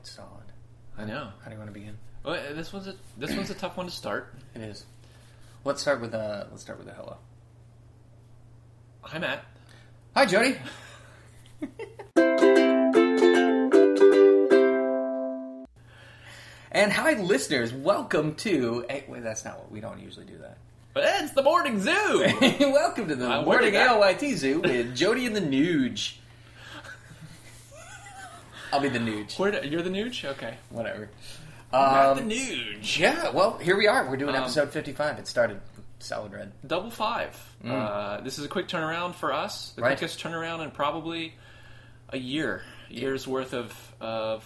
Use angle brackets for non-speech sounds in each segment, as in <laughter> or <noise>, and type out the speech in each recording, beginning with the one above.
it's solid. I know. How do you want to begin? Well, uh, this one's a this one's a tough one to start. It is. Let's start with uh let's start with a hello. Hi, Matt. Hi, Jody. <laughs> and hi, listeners. Welcome to. Hey, wait, that's not what we don't usually do that. But it's the morning zoo. <laughs> Welcome to the Uh, morning ALYT Zoo with Jody and the Nuge. I'll be the Nuge. Where do- you're the Nuge? Okay. Whatever. Matt Um, the Nuge. yeah, well, here we are. We're doing Um, episode 55. It started solid red. Double five. Uh, this is a quick turnaround for us. The Mm. Right. quickest turnaround in probably a year, year's worth of of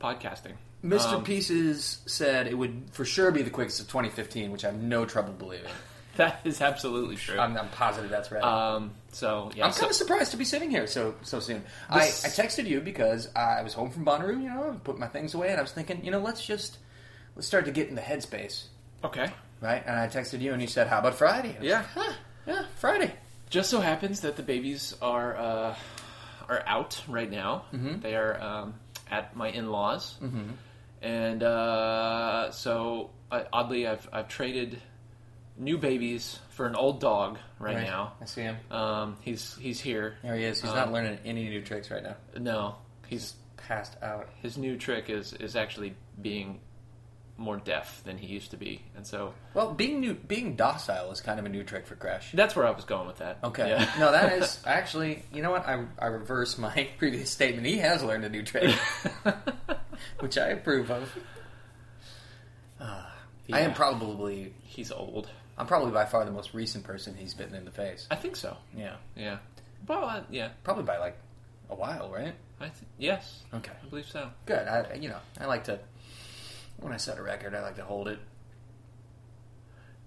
podcasting. Mr. Um, Pieces said it would for sure be the quickest of 2015, which I have no trouble believing. <laughs> That is absolutely true. I'm, I'm positive that's right. um, so yeah, I'm so- kind of surprised to be sitting here so so soon. I, I texted you because I was home from Bonnaroo, you know, put my things away, and I was thinking, you know, let's just let's start to get in the headspace, okay. right? And I texted you, and you said, "How about Friday?" And I was Yeah. like, huh, yeah, Friday. Just so happens that the babies are uh, are out right now. Mm-hmm. They are um, at my in laws, and uh, so uh, oddly, I've I've traded new babies for an old dog right, Right. now. I see him. Um, he's he's here. There he is. He's Um, not learning any new tricks right now. No, he's Passed out. his new trick is is actually being more deaf than he used to be, and so Well, being new, being docile is kind of a new trick for Crash. that's where I was going with that. Okay. Yeah. no, that is <laughs> actually. You know what? I I reverse my <laughs> previous statement. He has learned a new trick, <laughs> which I approve of. I am Yeah. probably he's old. I'm probably by far the most recent person he's bitten in the face. I think so. Yeah, Yeah. Well, uh, yeah. probably by like a while, right? I th- yes, Okay, I believe so. good. I you know I like to when I set a record, I like to hold it.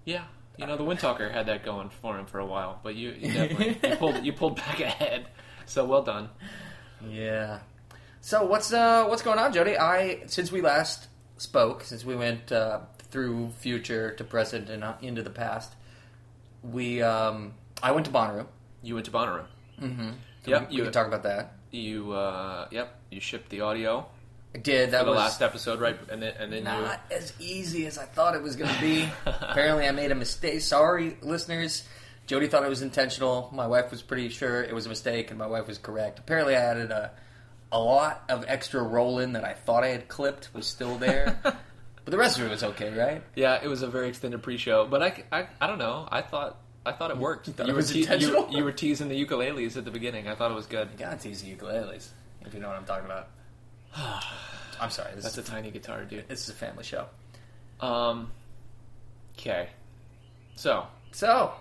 Yeah, you know the Windtalker had that going for him for a while, but you, you definitely you <laughs> pulled you pulled back ahead. So well done. Yeah. So what's uh what's going on, Jody? I since we last spoke, since we went uh, through future to present and uh, into the past, we um I went to Bonnaroo. You went to Bonnaroo. Mm-hmm. Yep, we, you- can talk about that. You uh, yep, you shipped the audio I did. That for the was last episode, right? And then and then not as easy as I thought it was going to be. <laughs> Apparently, I made a mistake. Sorry, listeners. Jody thought it was intentional. My wife was pretty sure it was a mistake, and my wife was correct. Apparently, I added a a lot of extra roll in that I thought I had clipped was still there, <laughs> but the rest of it was okay, right? yeah, it was a very extended pre-show, but I, I, I don't know. I thought I thought it worked. thought you, it were te- you, intentional? you were teasing the ukuleles at the beginning. I thought it was good. You gotta tease the ukuleles if you know what I'm talking about. <sighs> I'm sorry. This That's a tiny guitar, dude. this is a family show. Um, okay, so So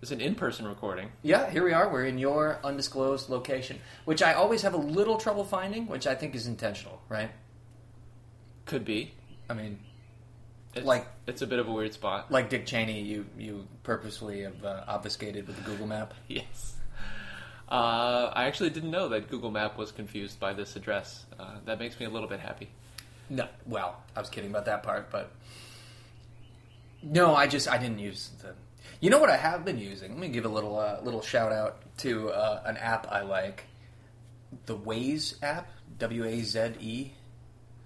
it's an in-person recording. Yeah, here we are. We're in your undisclosed location, which I always have a little trouble finding, which I think is intentional, right? Could be. I mean, It's, Like- it's a bit of a weird spot. like Dick Cheney, you you purposefully have uh, obfuscated with the Google Map. <laughs> Yes. Uh, I actually didn't know that Google Map was confused by this address. Uh, that makes me a little bit happy. No, well, I was kidding about that part, but no, I just I didn't use the. You know what I have been using? Let me give a little uh, little shout out to uh, an app I like, the Waze app, W A Z E.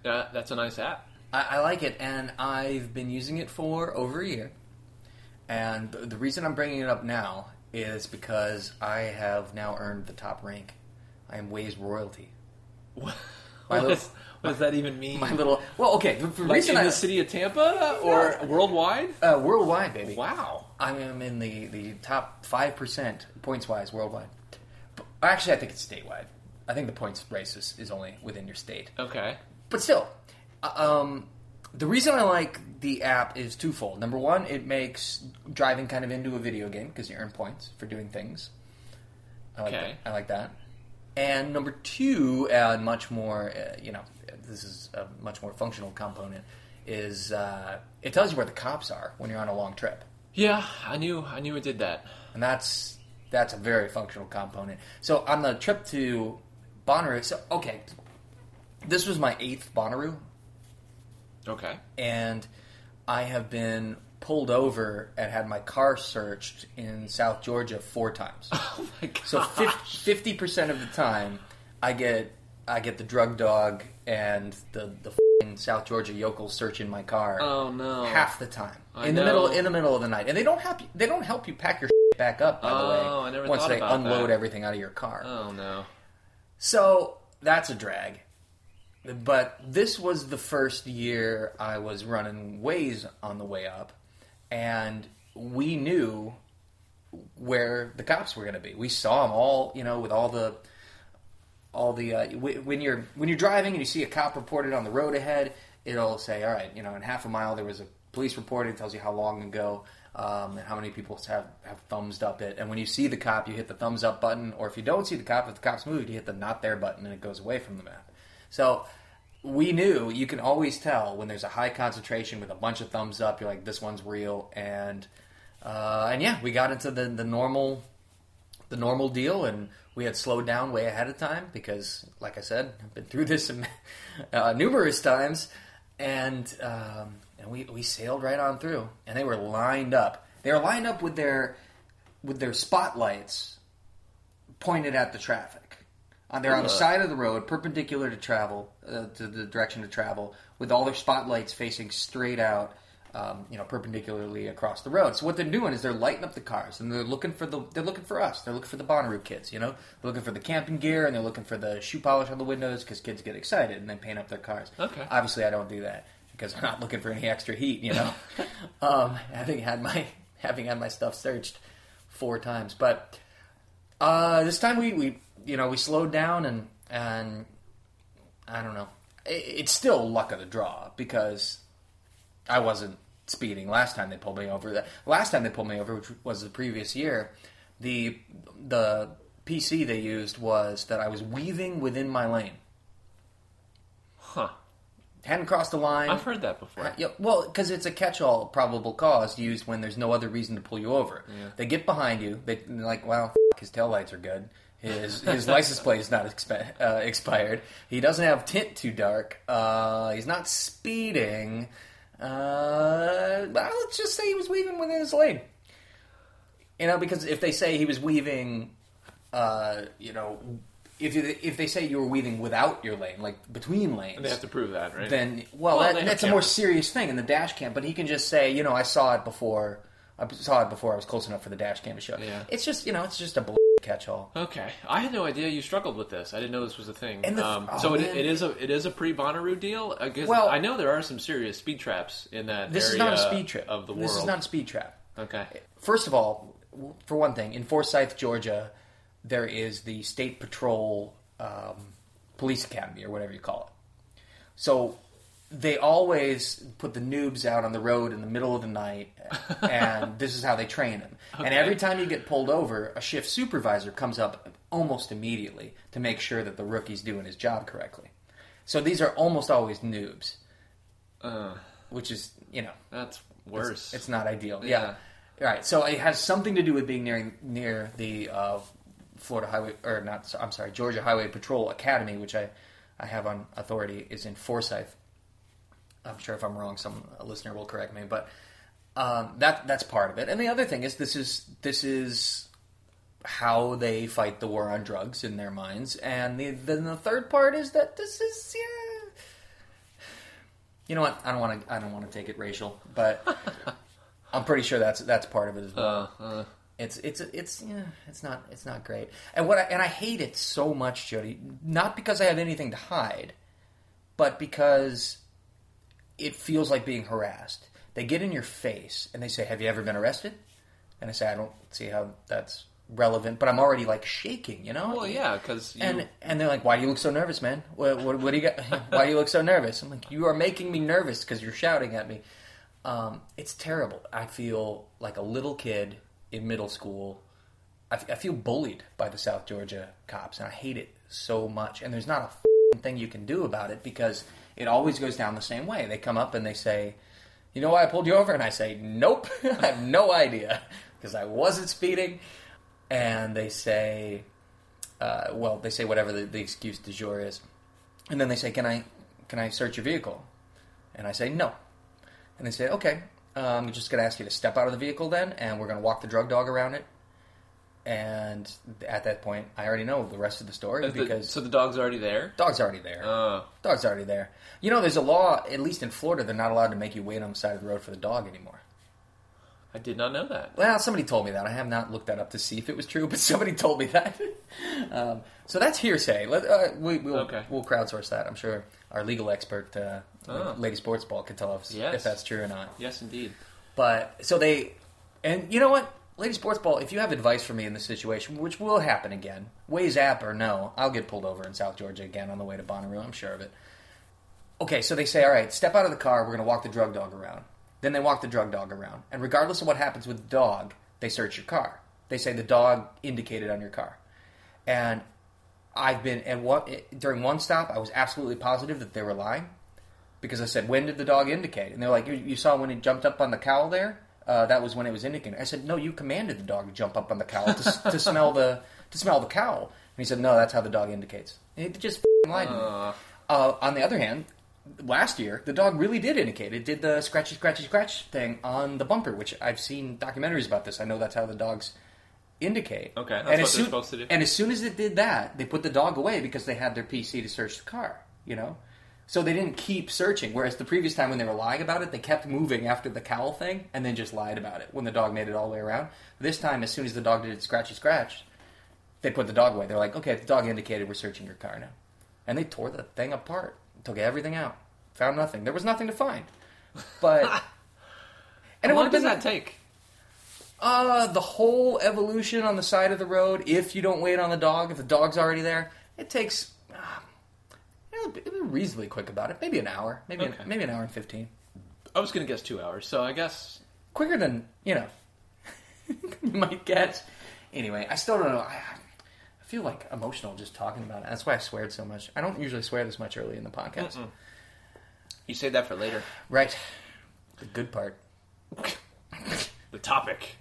Uh, that's a nice app. I, I like it, and I've been using it for over a year. And the reason I'm bringing it up now is because I have now earned the top rank. I am Waze royalty. What, My little- does, what does that even mean? <laughs> My little well, okay. The, the like in I, the city of Tampa or worldwide? uh, worldwide, baby. Wow. I am in the, the top five percent points wise worldwide. Actually, I think it's statewide. I think the points race is, is only within your state. Okay. But still, uh, um, the reason I like the app is twofold. Number one, it makes driving kind of into a video game because you earn points for doing things. I like Okay. that. I like that. And number two, and much more, uh, you know, this is a much more functional component, is uh, it tells you where the cops are when you're on a long trip, Yeah, I knew. I knew it did that. and that's that's a very functional component. So on the trip to Bonnaroo, so okay, this was my eighth Bonnaroo Okay. and I have been pulled over and had my car searched in South Georgia four times. <laughs> Oh my god. So fifty percent of the time, I get I get the drug dog and the the fing South Georgia yokels searching my car Oh no. half the time I in the middle in the middle of the night, and they don't help you. They don't help you pack your shit back up. By the way, Oh, I never once they unload that. everything out of your car. Oh no. So that's a drag. But this was the first year I was running Waze on the way up, and we knew where the cops were going to be. We saw them all, you know, with all the all the uh, when you're when you're driving and you see a cop reported on the road ahead, it'll say, all right, you know, in half a mile there was a police report. It tells you how long ago um, and how many people have have thumbs up it. And when you see the cop, you hit the thumbs up button, or if you don't see the cop, if the cop's moved, you hit the not there button, and it goes away from the map. So we knew you can always tell when there's a high concentration with a bunch of thumbs up. You're like, this one's real, and uh, and yeah, we got into the the normal the normal deal, and we had slowed down way ahead of time because, like I said, I've been through this <laughs> uh, numerous times, and um, and we we sailed right on through, and they were lined up. They were lined up with their with their spotlights pointed at the traffic. Uh, they're on the side of the road, perpendicular to travel, uh, to the direction to travel, with all their spotlights facing straight out, um, you know, perpendicularly across the road. So what they're doing is they're lighting up the cars, and they're looking for the they're looking for us. They're looking for the Bonnaroo kids, you know, they're looking for the camping gear, and they're looking for the shoe polish on the windows because kids get excited and they paint up their cars. Okay. Obviously, I don't do that because I'm not looking for any extra heat, you know. <laughs> um, having had my having had my stuff searched four times, but uh, this time we, we you know we slowed down and and I don't know. It, it's still luck of the draw because I wasn't speeding last time they pulled me over. The last time they pulled me over, which was the previous year, the the PC they used was that I was weaving within my lane. Huh. Hadn't crossed the line. I've heard that before. Uh, yeah, well, because it's a catch-all probable cause used when there's no other reason to pull you over. Yeah. They get behind you. They, they're like, well, f- his taillights are good. His his license plate is not expi- uh, expired. He doesn't have tint too dark. Uh, he's not speeding. Uh, well, let's just say he was weaving within his lane. You know, because if they say he was weaving, uh, you know, if you, if they say you were weaving without your lane, like between lanes, They have to prove that, right? then well, Well, that, have that's a more cameras. serious thing in the dash cam. But he can just say, you know, I saw it before. I saw it before I was close enough for the dash cam to show. Yeah. It's just you know, it's just a bull catch-all. Okay, I had no idea you struggled with this. I didn't know this was a thing. The- um, oh, so it, it is a it is a pre Bonnaroo deal. I guess Well- I know there are some serious speed traps in that. This is not a speed trap of the world. This is not a speed trap. okay. First of all, for one thing, in Forsyth, Georgia, there is the State Patrol um, Police Academy, or whatever you call it. So they always put the noobs out on the road in the middle of the night, <laughs> and this is how they train them. And every time you get pulled over, a shift supervisor comes up almost immediately to make sure that the rookie's doing his job correctly. So these are almost always noobs, Uh, which is, you know, that's worse. it's not ideal. Yeah. Yeah. All right. So it has something to do with being near near the uh, Florida Highway or not? I'm sorry, Georgia Highway Patrol Academy, which I I have on authority is in Forsyth. I'm sure if I'm wrong, some listener will correct me, but um, that that's part of it. And the other thing is this is this is how they fight the war on drugs in their minds. And the, then the third part is that this is yeah. You know what? I don't want to. I don't want to take it racial, but <laughs> I'm pretty sure that's that's part of it as well. uh, uh, It's it's it's yeah, it's not it's not great. And what I, and I hate it so much, Jody. Not because I have anything to hide, but because it feels like being harassed. They get in your face and they say, "Have you ever been arrested?" And I say, "I don't see how that's relevant." But I'm already like shaking, you know. well, yeah, because you. And and they're like, "Why do you look so nervous, man? What, what, what do you got? <laughs> Why do you look so nervous?" I'm like, "You are making me nervous because you're shouting at me." Um, it's terrible. I feel like a little kid in middle school. I, f- I feel bullied by the South Georgia cops, and I hate it so much. And there's not a thing you can do about it because it always goes down the same way. They come up and they say, "You know why I pulled you over?" And I say, "Nope, <laughs> I have no idea because I wasn't speeding." And they say, uh, well, they say whatever the, the excuse du jour is, and then they say, "Can I, can I search your vehicle?" And I say, "No." And they say, "Okay, I'm just going to ask you to step out of the vehicle then, and we're going to walk the drug dog around it." And at that point, I already know the rest of the story The- because so the dog's already there. dog's already there. Uh, dog's already there. You know, there's a law, at least in Florida, they're not allowed to make you wait on the side of the road for the dog anymore. I did not know that. Well, somebody told me that. I have not looked that up to see if it was true, <laughs> but somebody told me that. <laughs> um, so that's hearsay. Let, uh, we, we'll, Okay. we'll crowdsource that. I'm sure our legal expert, uh, Oh. Lady Sports Ball, can tell us Yes. if that's true or not. Yes, indeed. But so they, and you know what, Lady Sports Ball, if you have advice for me in this situation, which will happen again, Waze app or no, I'll get pulled over in South Georgia again on the way to Bonnaroo. I'm sure of it. Okay, so they say, all right, step out of the car. We're going to walk the drug dog around. Then they walk the drug dog around, and regardless of what happens with the dog, they search your car. They say the dog indicated on your car, and I've been and what eh, during one stop, I was absolutely positive that they were lying because I said, "When did the dog indicate?" And they're like, "You, you saw when it jumped up on the cowl there. Uh, that was when it was indicating." I said, "No, you commanded the dog to jump up on the cow to, to <laughs> smell the to smell the cowl." And he said, "No, that's how the dog indicates." And he just f***ing lied to me. Uh, Uh, on the other hand, last year the dog really did indicate. It did the scratchy, scratchy, scratch thing on the bumper, which I've seen documentaries about this. I know that's how the dogs indicate. Okay, that's and what as they're supposed to do. And as soon as it did that, they put the dog away because they had their PC to search the car. You know, so they didn't keep searching. Whereas the previous time when they were lying about it, they kept moving after the cowl thing and then just lied about it when the dog made it all the way around. This time, as soon as the dog did scratchy scratch, they put the dog away. They're like, okay, the dog indicated we're searching your car now. And they tore the thing apart, took everything out, found nothing. There was nothing to find. But. <laughs> and how it long does that take? uh, the whole evolution on the side of the road, if you don't wait on the dog, if the dog's already there, it takes. Reasonably quick about it. Maybe an hour. Maybe, Okay. maybe an hour and 15. I was going to guess two hours, so I guess Quicker than, you know, <laughs> you might guess. Anyway, I still don't know. I, I feel like emotional just talking about it. That's why I sweared so much. I don't usually swear this much early in the podcast. Mm-mm. you say that for later. Right. The good part. <laughs> The topic.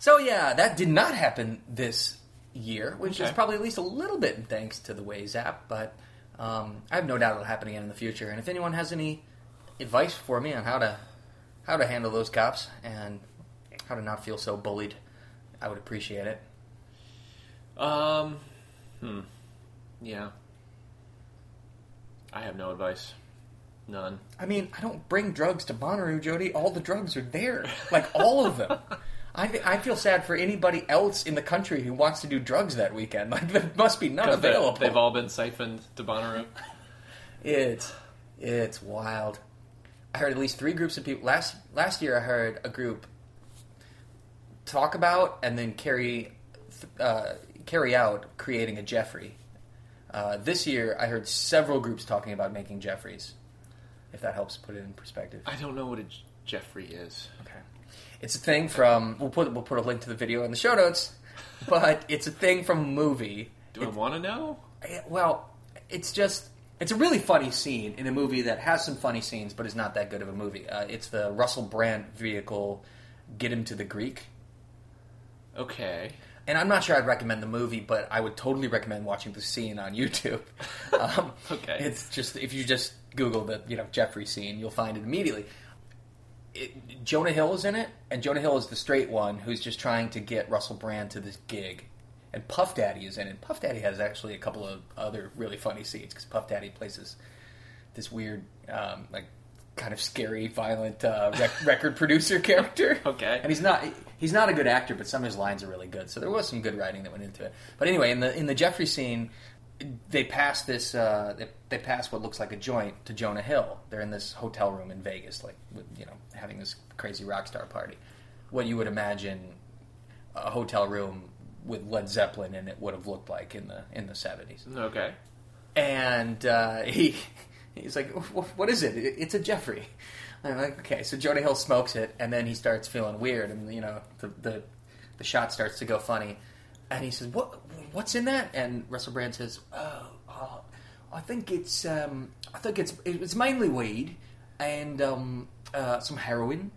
So yeah, that did not happen this year, which is probably at least a little bit thanks to the Waze app. But um, I have no doubt it'll happen again in the future. And if anyone has any advice for me on how to how to handle those cops and how to not feel so bullied, I would appreciate it. Um, hmm. Yeah. I have no advice. None. I mean, I don't bring drugs to Bonnaroo, Jody. All the drugs are there, like all of them. <laughs> I, I feel sad for anybody else in the country who wants to do drugs that weekend. Like <laughs> there must be none 'Cause they- available. They've all been siphoned to Bonnaroo. It's it's wild. I heard at least three groups of people last last year. I heard a group talk about and then carry uh, carry out creating a Jeffrey. Uh, this year, I heard several groups talking about making Jeffreys. If that helps put it in perspective. I don't know what a Jeffrey is. Okay, it's a thing from. We'll put we'll put a link to the video in the show notes, but it's a thing from a movie. Do I want to know? Well, it's just it's a really funny scene in a movie that has some funny scenes, but is not that good of a movie. Uh, it's the Russell Brand vehicle, Get Him to the Greek, Okay. and I'm not sure I'd recommend the movie, but I would totally recommend watching the scene on YouTube. <laughs> Um, Okay. it's just if you just Google the you know Jeffrey scene, you'll find it immediately. It, Jonah Hill is in it, and Jonah Hill is the straight one who's just trying to get Russell Brand to this gig. And Puff Daddy is in it. Puff Daddy has actually a couple of other really funny scenes because Puff Daddy plays this this weird, um, like kind of scary, violent uh, rec- <laughs> record producer character. Okay. and he's not he's not a good actor, but some of his lines are really good. So there was some good writing that went into it. But anyway, in the in the Jeffrey scene, they pass this uh, they, they pass what looks like a joint to Jonah Hill. They're in this hotel room in Vegas, like with, you know having this crazy rock star party. What you would imagine a hotel room with Led Zeppelin in it would have looked like in the in the seventies. Okay. And uh, <laughs> he he's like, "What is it? "It- It's a Jeffrey." I'm like, "Okay." So Jonah Hill smokes it, and then he starts feeling weird, and you know the the, the shot starts to go funny, and he says, "What what's in that?" And Russell Brand says, "Oh, oh I think it's um, I think it's it's mainly weed and um, uh, some heroin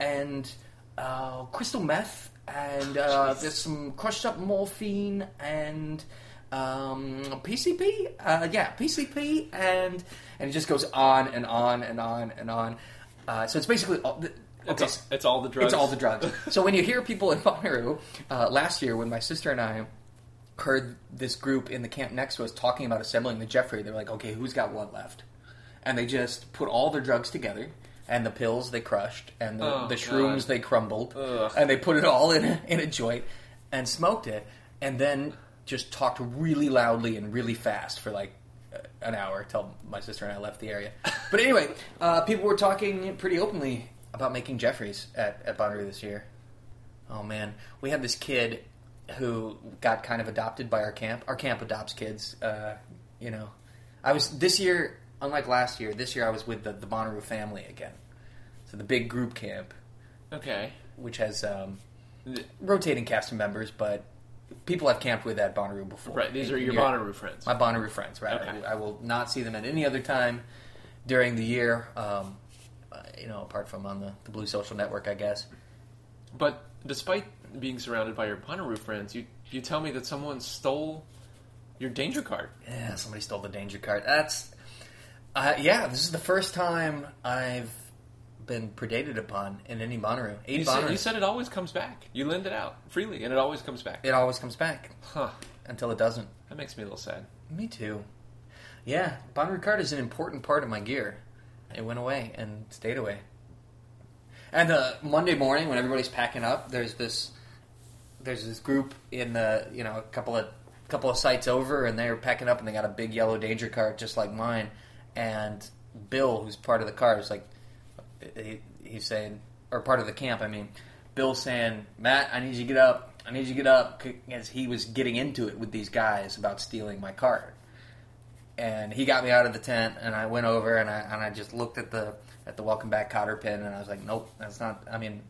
and uh, crystal meth." And uh, there's some crushed up morphine and um, PCP. Uh, yeah, PCP, and and it just goes on and on and on and on. Uh, so it's basically all, Okay, It's, it's all the drugs. It's all the drugs. so when you hear people in Bonnaroo, uh, last year when my sister and I heard this group in the camp next to us talking about assembling the Jeffrey, they were like, okay, who's got what left? And they just put all their drugs together, and the pills they crushed, and the, Oh, the shrooms God. they crumbled, Ugh. and they put it all in a, in a joint and smoked it, and then just talked really loudly and really fast for like an hour till my sister and I left the area. <laughs> But anyway, uh, people were talking pretty openly about making Jeffries at, at Bonnaroo this year. Oh man, we had this kid who got kind of adopted by our camp. Our camp adopts kids. Uh, you know, I was this year, unlike last year. This year I was with the, the Bonnaroo family again. So the big group camp, Okay. which has um, rotating cast members, but people I've camped with at Bonnaroo before. Right. These are your Bonnaroo friends. my Bonnaroo friends, right? Okay. I, I will not see them at any other time during the year. Um, uh, you know, apart from on the, the Blue Social Network, I guess. But despite being surrounded by your Bonnaroo friends, you you tell me that someone stole your danger card. Yeah, somebody stole the danger card. That's, uh, yeah. This is the first time I've been predated upon in any Bonnaroo. Eight You Bonnaroo. said, you said it always comes back. You lend it out freely, and it always comes back. it always comes back Huh. until it doesn't. That makes me a little sad. Me too. Yeah, Bonnaroo card is an important part of my gear. It went away and stayed away. And uh, Monday morning, when everybody's packing up, there's this there's this group in the you know a couple of couple of sites over, and they're packing up, and they got a big yellow danger cart just like mine. And Bill, who's part of the cart, is like he, he's saying, or part of the camp, I mean, Bill saying, Matt, I need you to get up. I need you to get up because he was getting into it with these guys about stealing my cart and he got me out of the tent and I went over and I and I just looked at the at the welcome back cotter pin and I was like nope that's not I mean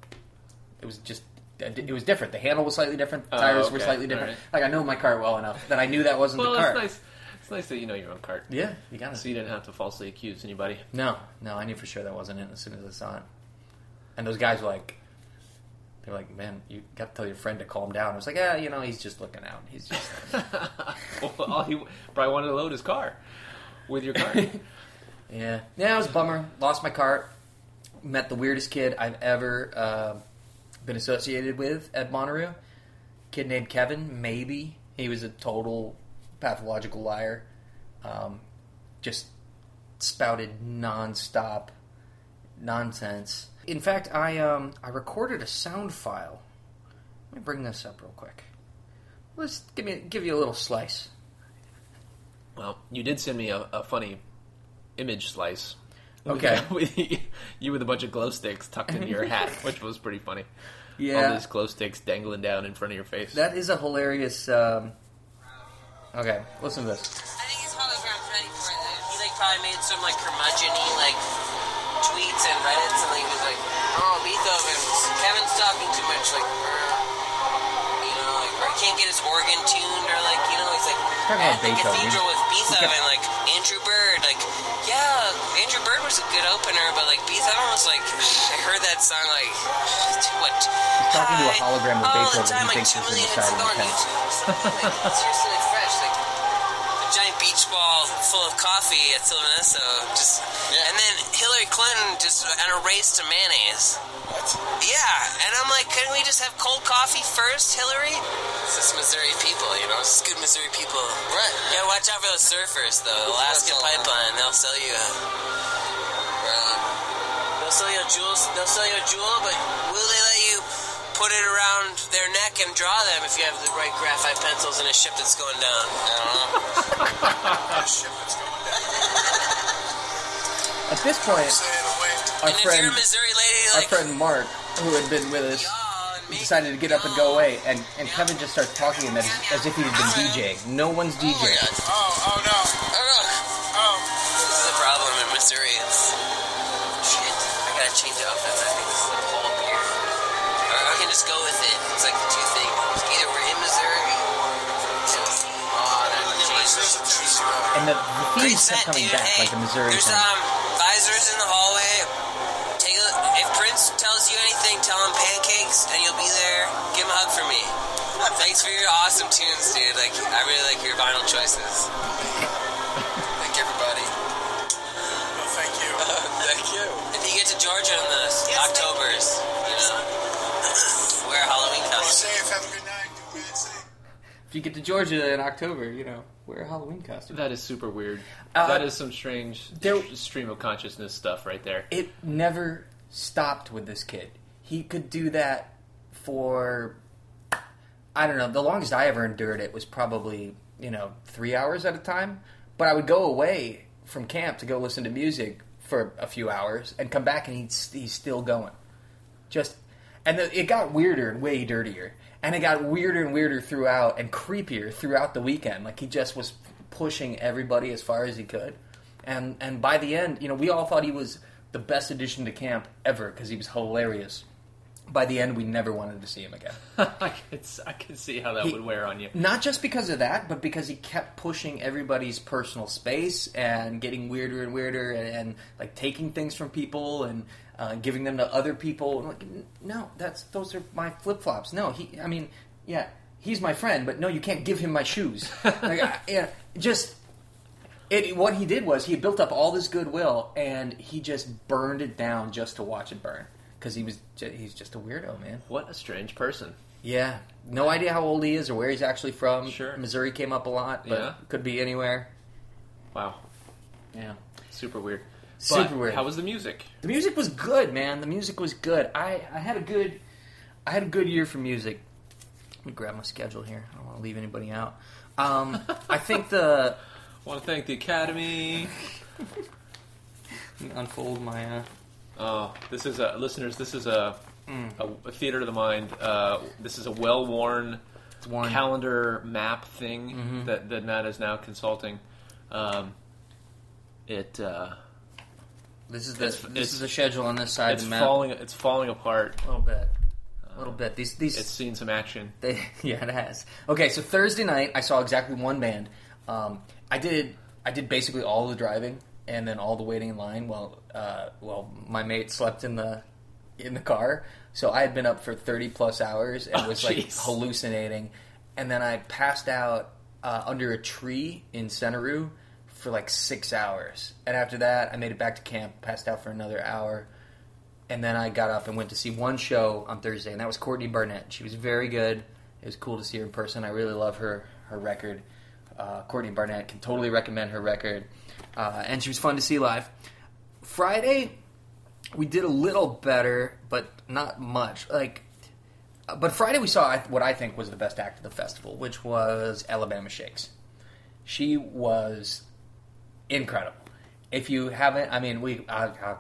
it was just it was different the handle was slightly different the Oh, tires were slightly different Alright. like I know my cart well enough that I knew that wasn't Well, the it's nice. It's nice that you know your own card, yeah you got it. so you didn't have to falsely accuse anybody. no no I knew for sure that wasn't it as soon as I saw it and those guys were like they're like man you got to tell your friend to calm down I was like yeah you know he's just looking out he's just <laughs> well, all he probably wanted to load his car with your card. <laughs> Yeah, yeah, it was a bummer. Lost my cart. Met the weirdest kid I've ever uh, been associated with at Bonnaroo. Kid named Kevin. Maybe he was a total pathological liar. Um, just spouted nonstop nonsense. In fact, I um, I recorded a sound file. Let me bring this up real quick. Let's give me give you a little slice. well, you did send me a, a funny image slice. Okay. <laughs> with you with a bunch of glow sticks tucked into your hat, which was pretty funny. Yeah. All Yeah, these glow sticks dangling down in front of your face. That is a hilarious. Um... Okay, listen to this. I think his hologram's ready for it. He like probably made some like curmudgeon-y like tweets and reddits, and like he was like, "Oh, Beethoven, Kevin's talking too much." Like, "Er," you know, like or he can't get his organ tuned, or like you know, he's like Talking about at the Beethoven. cathedral with He Beethoven, like opener, but like Beethoven was like, I heard that song like too much. He's talking to a hologram of all Beethoven the time, he like thinks two in the million of hits the on tent. YouTube. Like, <laughs> seriously, like fresh, like a giant beach ball full of coffee at Sylvan Esso. Just and then Hillary Clinton just on a race to mayonnaise. Yeah, and I'm like, couldn't we just have cold coffee first, Hillary? It's just Missouri people, you know. It's just good Missouri people. Right. Yeah, watch out for those surfers, though. Alaska Pipeline, they'll sell you a. They'll sell you a jewel. They'll sell you a jewel, but will they let you put it around their neck and draw them if you have the right graphite pencils in a ship that's going down? I don't know. <laughs> At this point, our and if you're friend, a Missouri lady, our friend Mark, who had been with us, y'all and me, decided to get up and go away, and, and Kevin just starts talking to him as, as if he'd been DJing. No one's DJing. Oh, oh no. Oh. This is the problem in Missouri. It's and the, the fees set, coming dude. back, hey, like the Missouri there's, thing. um, visors in the hallway. Take a, if Prince tells you anything, tell him pancakes, and you'll be there. Give him a hug for me. Thanks for your awesome tunes, dude. Like, I really like your vinyl choices. Thank everybody. Well, thank you. Uh, <laughs> thank you. If you get to Georgia in the yes, October's, you know, wear Halloween costume. Well, safe. Have a good night. If you get to Georgia in October, you know wear a Halloween costume. That is super weird. Uh, that is some strange there- stream of consciousness stuff right there. It never stopped with this kid. He could do that for I don't know. The longest I ever endured it was probably you know three hours at a time. But I would go away from camp to go listen to music for a few hours and come back and he's he's still going. Just and the, it got weirder and way dirtier, and it got weirder and weirder throughout and creepier throughout the weekend. Like he just was pushing everybody as far as he could, and and by the end, you know, we all thought he was the best addition to camp ever because he was hilarious. By the end, we never wanted to see him again. <laughs> I can see how that He- would wear on you. Not just because of that, but because he kept pushing everybody's personal space and getting weirder and weirder, and, and like taking things from people and uh, giving them to other people. I'm like, no, that's those are my flip flops. No, he. I mean, yeah, he's my friend, but no, you can't give him my shoes. <laughs> like, I, yeah, just. It, what he did was he built up all this goodwill and he just burned it down just to watch it burn because he was he's just a weirdo man. What a strange person. Yeah, no idea how old he is or where he's actually from. Sure. Missouri came up a lot, but Yeah. could be anywhere. Wow, Yeah, super weird. Super weird. How was the music? the music was good, man. The music was good. I, I had a good, I had a good year for music. Let me grab my schedule here. I don't want to leave anybody out. Um, I think the I want to thank the Academy. <laughs> let me unfold my. Uh, Oh, this is a listeners. This is a Mm. a, a theater of the mind. Uh, this is a well-worn calendar map thing Mhm. that that Matt is now consulting. Um, it uh, this is the it's- this it's- is the schedule on this side it's of the map. falling. It's falling apart. a little bit, a little bit. These these It's seen some action. <laughs> They, yeah, it has. Okay, so Thursday night I saw exactly one band. Um, I did I did basically all the driving and then all the waiting in line while uh, while my mate slept in the in the car. So I had been up for thirty plus hours and Oh, was like jeez. hallucinating, and then I passed out uh, under a tree in Centeroo for like six hours. And after that, I made it back to camp, passed out for another hour, and then I got up and went to see one show on Thursday, and that was Courtney Barnett. She was very good. It was cool to see her in person. I really love her her record. Uh, Courtney Barnett can totally recommend her record, uh, and she was fun to see live. Friday, we did a little better, but not much. Like, uh, but Friday we saw what I think was the best act of the festival, which was Alabama Shakes. She was incredible. If you haven't, I mean, we I, I,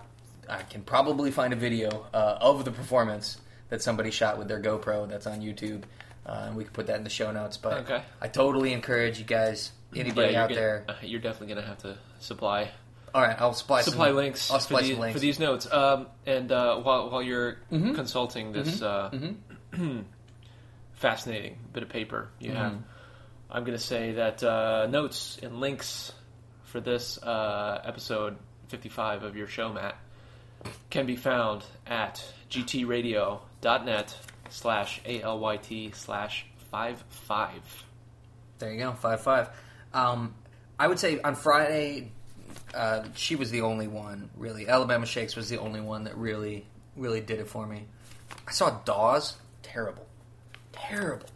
I can probably find a video uh, of the performance that somebody shot with their GoPro that's on YouTube, uh, and we can put that in the show notes. But Okay. I totally encourage you guys, anybody Yeah, out gonna- there. uh, you're definitely going to have to supply All right, I'll supply supply some, links, I'll for, supply these, some links for these notes. Um, and uh, while while you're Mhm. consulting this uh, Mhm. <clears throat> fascinating bit of paper you Mhm. have, I'm going to say that uh, notes and links for this uh, episode 55 of your show, Matt, can be found at gtradio.net slash alyt slash five five. There you go, five five. Um, I would say on Friday, uh, she was the only one really. Alabama Shakes was the only one that really, really did it for me. I saw Dawes, terrible, terrible.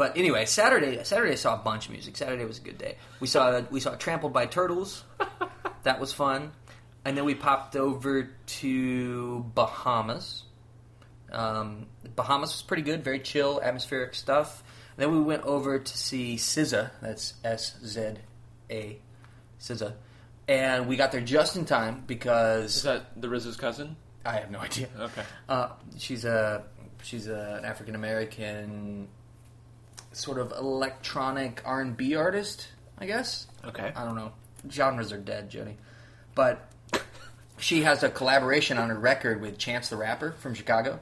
But anyway, Saturday, Saturday I saw a bunch of music. Saturday was a good day. We saw we saw Trampled by Turtles. <laughs> that was fun, and then we popped over to Bahamas. Um, Bahamas was pretty good, very chill, atmospheric stuff. Then we went over to see SZA. That's S Z A, SZA, and we got there just in time because Is that the RZA's cousin? I have no idea. Okay. Uh, she's a she's a, an African American sort of electronic R and B artist, I guess. Okay. I don't know. Genres are dead, Jody. But she has a collaboration on her record with Chance the Rapper from Chicago.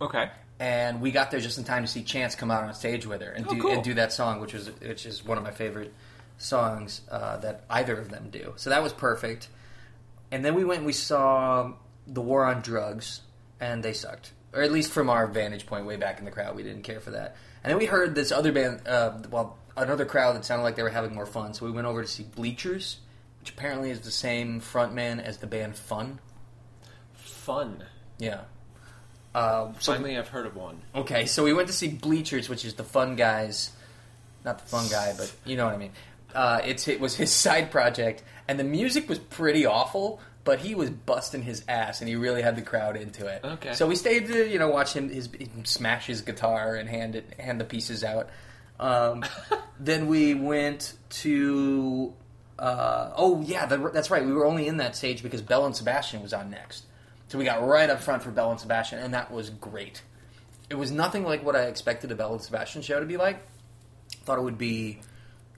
Okay. And we got there just in time to see Chance come out on stage with her and Oh, do cool. and do that song, which was which is one of my favorite songs uh, that either of them do. So that was perfect. And then we went and we saw the War on Drugs, and they sucked, or at least from our vantage point, way back in the crowd, we didn't care for that. And then we heard this other band, uh, well, another crowd that sounded like they were having more fun. So we went over to see Bleachers, which apparently is the same frontman as the band Fun. Fun. Yeah. Uh, so Finally, I've heard of one. Okay, so we went to see Bleachers, which is the Fun Guys not the fun guy, but you know what I mean. Uh, it's it was his <laughs> side project, and the music was pretty awful. But he was busting his ass, and he really had the crowd into it. Okay. So we stayed to you know watch him his him smash his guitar and hand it hand the pieces out. Um, <laughs> then we went to uh, oh yeah the, that's right we were only in that stage because Belle and Sebastian was on next, so we got right up front for Belle and Sebastian, and that was great. It was nothing like what I expected a Belle and Sebastian show to be like. Thought it would be,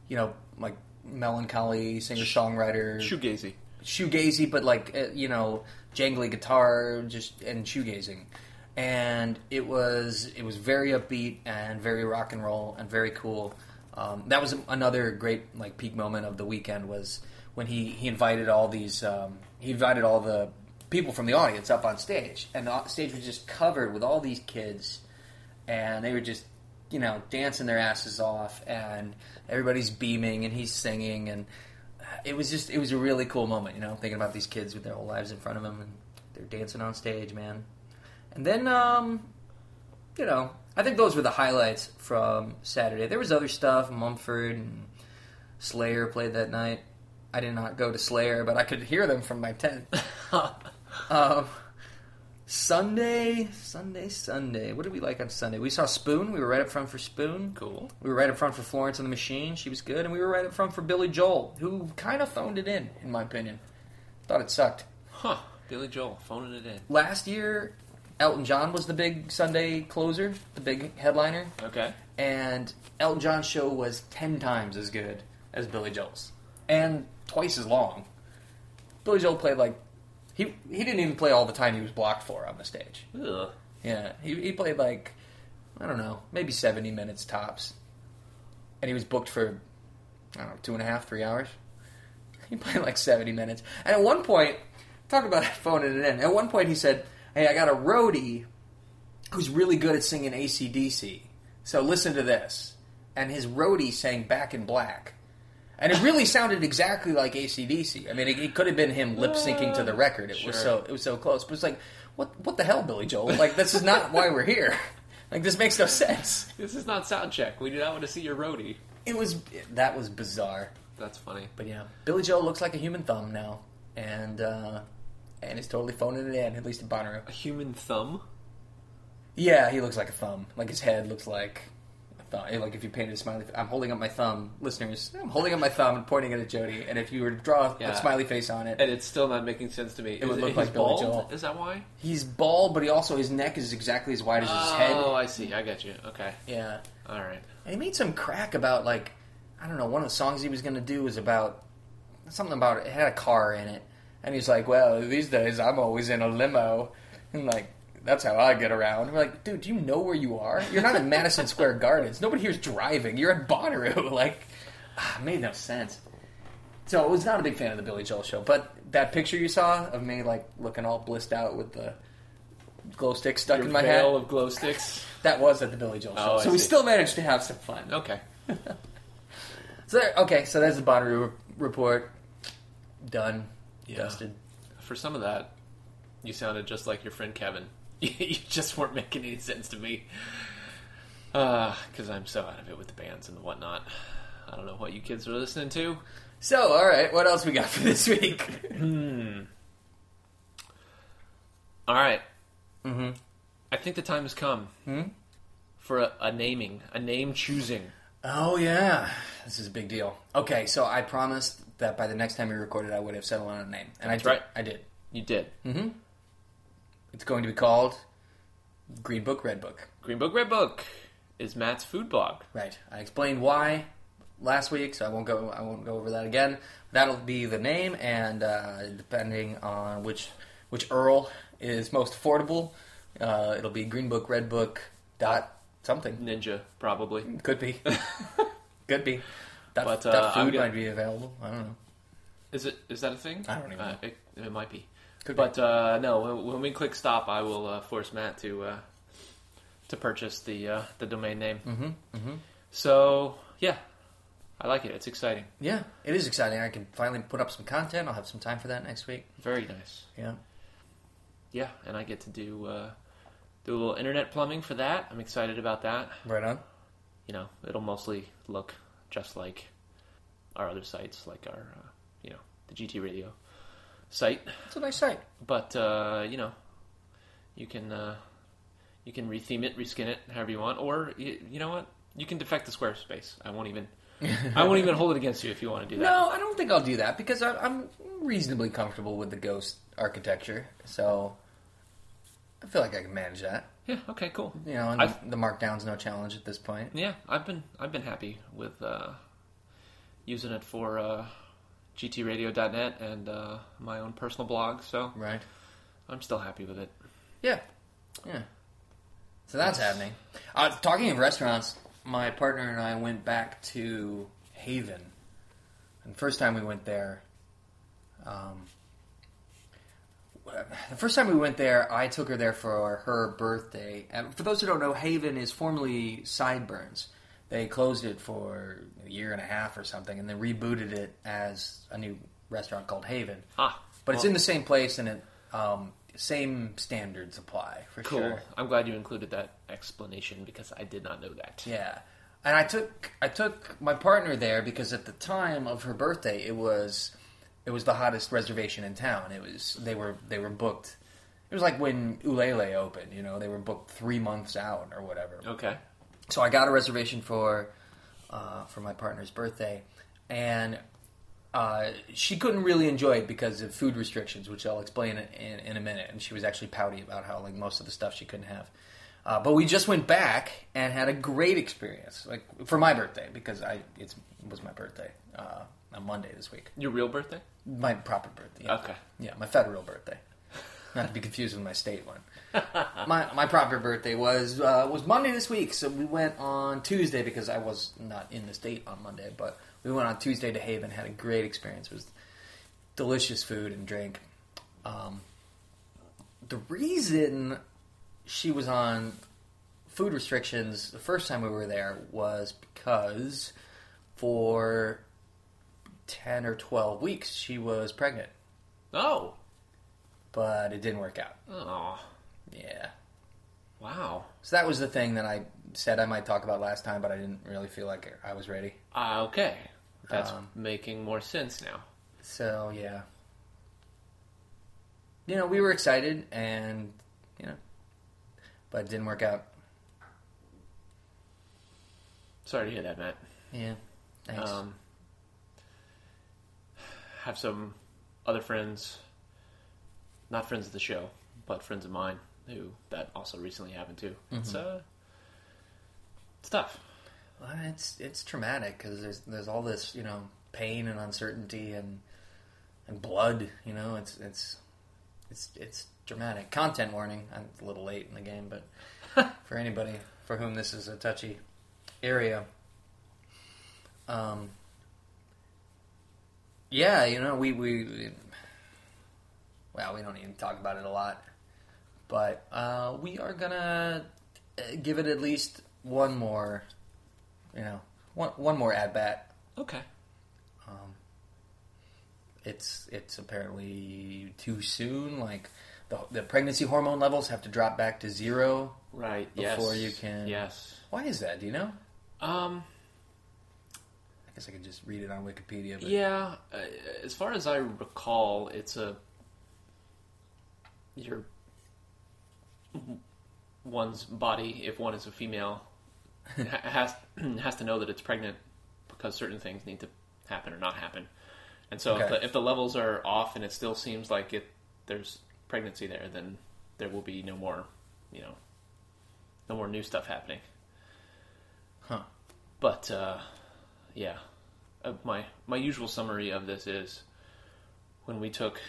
you know, like melancholy singer songwriter Shoegazy. Shoegazy, but like uh, you know, jangly guitar, just and shoegazing. And it was it was very upbeat and very rock and roll and very cool. Um, that was another great like peak moment of the weekend was when he he invited all these um, he invited all the people from the audience up on stage, and the stage was just covered with all these kids, and they were just you know dancing their asses off, and everybody's beaming, and he's singing, and it was just it was a really cool moment, you know, thinking about these kids with their whole lives in front of them, and they're dancing on stage, man. And then, um, you know, I think those were the highlights from Saturday. There was other stuff. Mumford and Slayer played that night. I did not go to Slayer, but I could hear them from my tent. <laughs> um, Sunday, Sunday, Sunday. What did we like on Sunday? We saw Spoon. We were right up front for Spoon. Cool. We were right up front for Florence and the Machine. She was good, and we were right up front for Billy Joel, who kind of phoned it in, in my opinion. Thought it sucked. Huh. Billy Joel phoning it in. Last year, Elton John was the big Sunday closer, the big headliner, Okay. and Elton John's show was ten times as good as Billy Joel's, and twice as long. Billy Joel played like he he didn't even play all the time he was blocked for on the stage. Ugh. Yeah, he, he played like I don't know, maybe seventy minutes tops, and he was booked for I don't know two and a half, three hours. <laughs> He played like seventy minutes, and at one point, talk about <laughs> phoning it in. At one point, he said, "Hey, I got a roadie who's really good at singing ACDC, so listen to this." And his roadie sang "Back in Black." And it really sounded exactly like ACDC. I mean, it, it could have been him lip syncing to the record. It was so it was so close. But it's like, what what the hell, Billy Joel? Like this is not why we're here. <laughs> Like this makes no sense. This is not sound check. We do not want to see your roadie. It was that was bizarre. That's funny. But yeah, Billy Joel looks like a human thumb now, and uh, and he's totally phoning it in. At least in Bonnaroo. A human thumb? Yeah, he looks like a thumb. Like his head looks like thumb. Like if you painted a smiley, I'm holding up my thumb, listeners. I'm holding up my thumb and pointing it at Jody. And if you were to draw Yeah. a smiley face on it, And it's still not making sense to me. It would look like Billy bald? Joel. Is that why? he's bald, but he also his neck is exactly as wide as his head. oh, head. I see. I got you. Okay. Yeah, All right. and he made some crack about like I don't know. One of the songs he was going to do was about something about it had a car in it, and he's like, "Well, these days I'm always in a limo," and like. That's how I get around. We're like, dude, do you know where you are? You're not in <laughs> Madison Square Gardens. Nobody here's driving. You're at Bonnaroo. <laughs> Like, ah, it made no sense. So I was not a big fan of the Billy Joel show, but that picture you saw of me like looking all blissed out with the glow stick stuck Your in my head, of glow sticks. <laughs> that was at the Billy Joel show. Oh, I so we see. still managed to have some fun. Okay. So there, okay, so that's the Bonnaroo re- report. Done. Yeah. Dusted. For some of that, you sounded just like your friend Kevin. <laughs> you just weren't making any sense to me. Because I'm so out of it with the bands and whatnot. I don't know what you kids are listening to. So, all right, what else we got <laughs> for this week? hmm. All right. mm-hmm. I think the time has come hmm? for a, a naming, a name choosing. Oh yeah, this is a big deal. Okay, so I promised that by the next time we recorded, I would have settled on a name, and That's I did. right. I did. You did. Mm-hmm. It's going to be called Green Book, Red Book. Green Book, Red Book is Matt's food blog. Right. I explained why last week, so I won't go. I won't go over that again. That'll be the name, and uh, depending on which which URL is most affordable, uh, it'll be Green Book, Red Book, dot something. Ninja, probably. Could be. <laughs> Could be. That, But, uh, I'm food gonna- might be available. I don't know. Is it? Is that a thing? I don't even Uh, know. it, it might be. Could But uh, no, when, when we click stop, I will uh, force Matt to uh, to purchase the uh, the domain name. Mm-hmm. Mm-hmm. So yeah, I like it. It's exciting. Yeah, it is exciting. I can finally put up some content. I'll have some time for that next week. Very nice. Yeah. Yeah, and I get to do uh, do a little internet plumbing for that. I'm excited about that. Right on. you know, it'll mostly look just like our other sites, like our, uh, you know, the GT Radio site. It's a nice site. But uh, you know, you can uh, you can retheme it, reskin it, however you want, or you, you know what, you can defect the Squarespace. I won't even I won't even hold it against you if you want to do that. No, I don't think I'll do that because I, I'm reasonably comfortable with the Ghost architecture. So I feel like I can manage that. Yeah. Okay. Cool. You know, and I've- the, the markdown's no challenge at this point. Yeah, I've been I've been happy with uh, using it for uh, GTRadio.net and uh, my own personal blog, so Right. I'm still happy with it. Yeah. Yeah. So that's happening. Uh, talking of restaurants, my partner and I went back to Haven. And the first time we went there, um, <sighs> the first time we went there, I took her there for her birthday. And for those who don't know, Haven is formerly SideBern's. They closed it for a year and a half or something, and then rebooted it as a new restaurant called Haven. Ah, But it's in the same place, and it um, same standards apply for cool. sure. I'm glad you included that explanation because I did not know that. Yeah, and I took I took my partner there because at the time of her birthday, it was it was the hottest reservation in town. It was they were they were booked. It was like when Ulele opened. You know, they were booked three months out or whatever. Okay. So I got a reservation for uh, for my partner's birthday, and uh, she couldn't really enjoy it because of food restrictions, which I'll explain in, in a minute. And she was actually pouty about how like most of the stuff she couldn't have. Uh, but we just went back and had a great experience, like for my birthday because I it's, it was my birthday uh, on Monday this week, Your real birthday? my proper birthday. Yeah. Okay. Yeah, my federal birthday. Not to be confused with my state one. <laughs> my my proper birthday was uh, was Monday this week, so we went on Tuesday because I was not in the state on Monday, but we went on Tuesday to Haven, had a great experience. It was delicious food and drink. Um, the reason she was on food restrictions the first time we were there was because for 10 or 12 weeks she was pregnant Oh. but it didn't work out Oh. Yeah Wow. so that was the thing that i said i might talk about last time but i didn't really feel like i was ready Ah, okay. That's Um, making more sense now. so yeah you know we were excited and you know but it didn't work out Sorry to hear that, Matt. yeah thanks Um, have some other friends, not friends of the show, but friends of mine who that also recently happened to. It's Mm-hmm. uh, it's tough. Well, it's it's traumatic because there's there's all this you know pain and uncertainty and and blood. You know, it's it's it's it's dramatic. Content warning. I'm a little late in the game, but <laughs> for anybody for whom this is a touchy area, um, yeah, you know, we we, we well, we don't even talk about it a lot, but uh, we are gonna uh, give it at least one more, you know, one one more at bat. Okay. Um, it's it's apparently too soon. Like the the pregnancy hormone levels have to drop back to zero. Right. Before yes. you can- Yes. Why is that? Do you know? Um. I guess I could just read it on Wikipedia. But Yeah. Uh, as far as I recall, it's a your one's body, if one is a female, <laughs> has has to know that it's pregnant because certain things need to happen or not happen. And so, if, the, if the levels are off and it still seems like it there's pregnancy there, then there will be no more, you know, no more new stuff happening. Huh. But uh, yeah, uh, my my usual summary of this is when we took.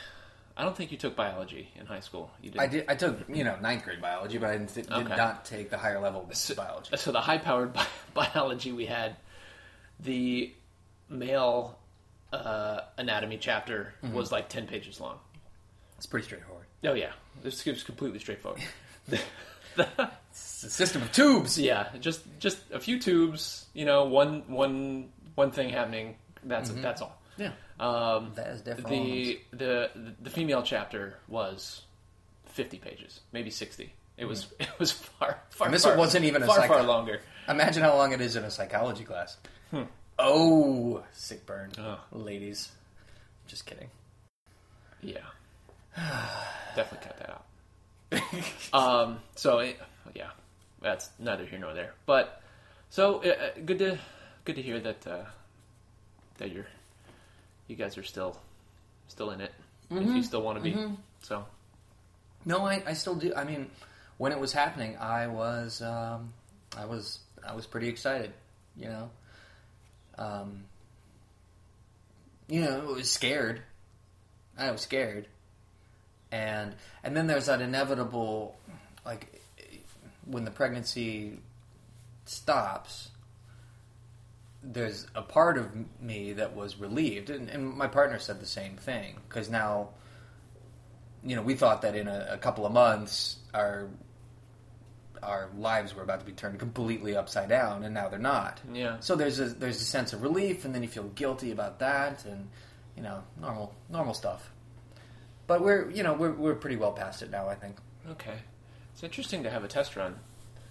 I don't think you took biology in high school. You did. I did. I took you know ninth grade biology, but I didn't, did Okay. not take the higher level So- biology. So the high-powered bi- <laughs> biology we had, the male uh, anatomy chapter Mm-hmm. was like ten pages long. It's pretty straightforward. Oh yeah, this was completely straightforward. <laughs> <laughs> It's a system of tubes. yeah, just just a few tubes. You know, one one one thing happening. That's that's all. Yeah, Um, that is definitely the the the female chapter was fifty pages, maybe sixty. It was <laughs> it was far far. And this far, wasn't even a far psycho- far longer. Imagine how long it is in a psychology class. Oh, sick burn, Oh. ladies. Just kidding. Yeah, <sighs> definitely cut that out. um. So it, yeah, that's neither here nor there. But so uh, uh, good to good to hear that uh, that you're you guys are still still in it. If you still want to be. So No, I, I still do. I mean, when it was happening, I was um, I was I was pretty excited. You know, um, you know, I was scared. I was scared, and and then there's that inevitable, like, when the pregnancy stops. There's a part of me that was relieved, and, and my partner said the same thing because now you know, we thought that in a, a couple of months our our lives were about to be turned completely upside down, and now they're not. Yeah. So there's a there's a sense of relief, and then you feel guilty about that, and you know, normal normal stuff. But we're you know we're we're pretty well past it now, I think. okay, it's interesting to have a test run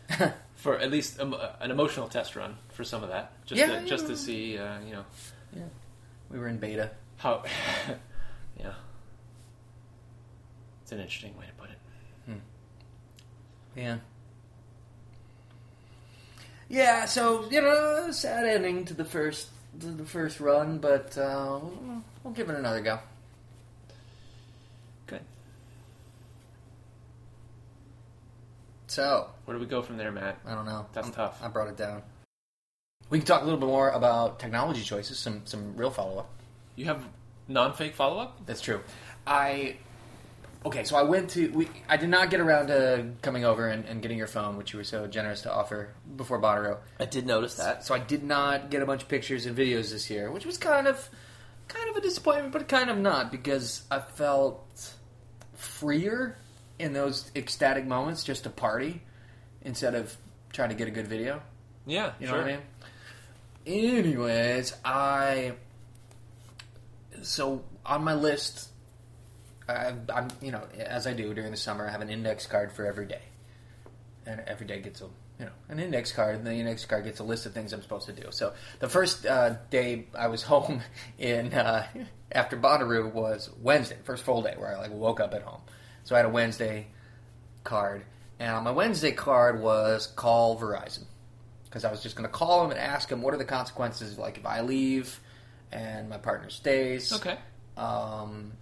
<laughs> for at least um, uh, an emotional test run for some of that, just Yeah, to, just yeah. to see uh, you know We were in beta. how <laughs> yeah. It's an interesting way to put it. Yeah. Yeah, so you know, sad ending to the first to the first run, but uh, we'll, we'll give it another go. Good. So Where do we go from there, Matt? I don't know. That's I'm- tough. I brought it down. We can talk a little bit more about technology choices, some some real follow up. You have non-fake follow-up? That's true. I okay, so I went to we I did not get around to coming over and, and getting your phone, which you were so generous to offer before Bonnaroo. I did notice that. So I did not get a bunch of pictures and videos this year, which was kind of kind of a disappointment, but kind of not because I felt freer in those ecstatic moments just to party instead of trying to get a good video. Yeah, You know sure. what I mean? Anyways, I so on my list, I, I'm you know as I do during the summer, I have an index card for every day, and every day gets a you know an index card, and the index card gets a list of things I'm supposed to do. So the first uh, day I was <laughs> home in uh, after Bonnaroo was Wednesday, first full day where I like woke up at home. So I had a Wednesday card, and on my Wednesday card was call Verizon because I was just going to call them and ask them what are the consequences like if I leave and my partner stays. Okay. Um,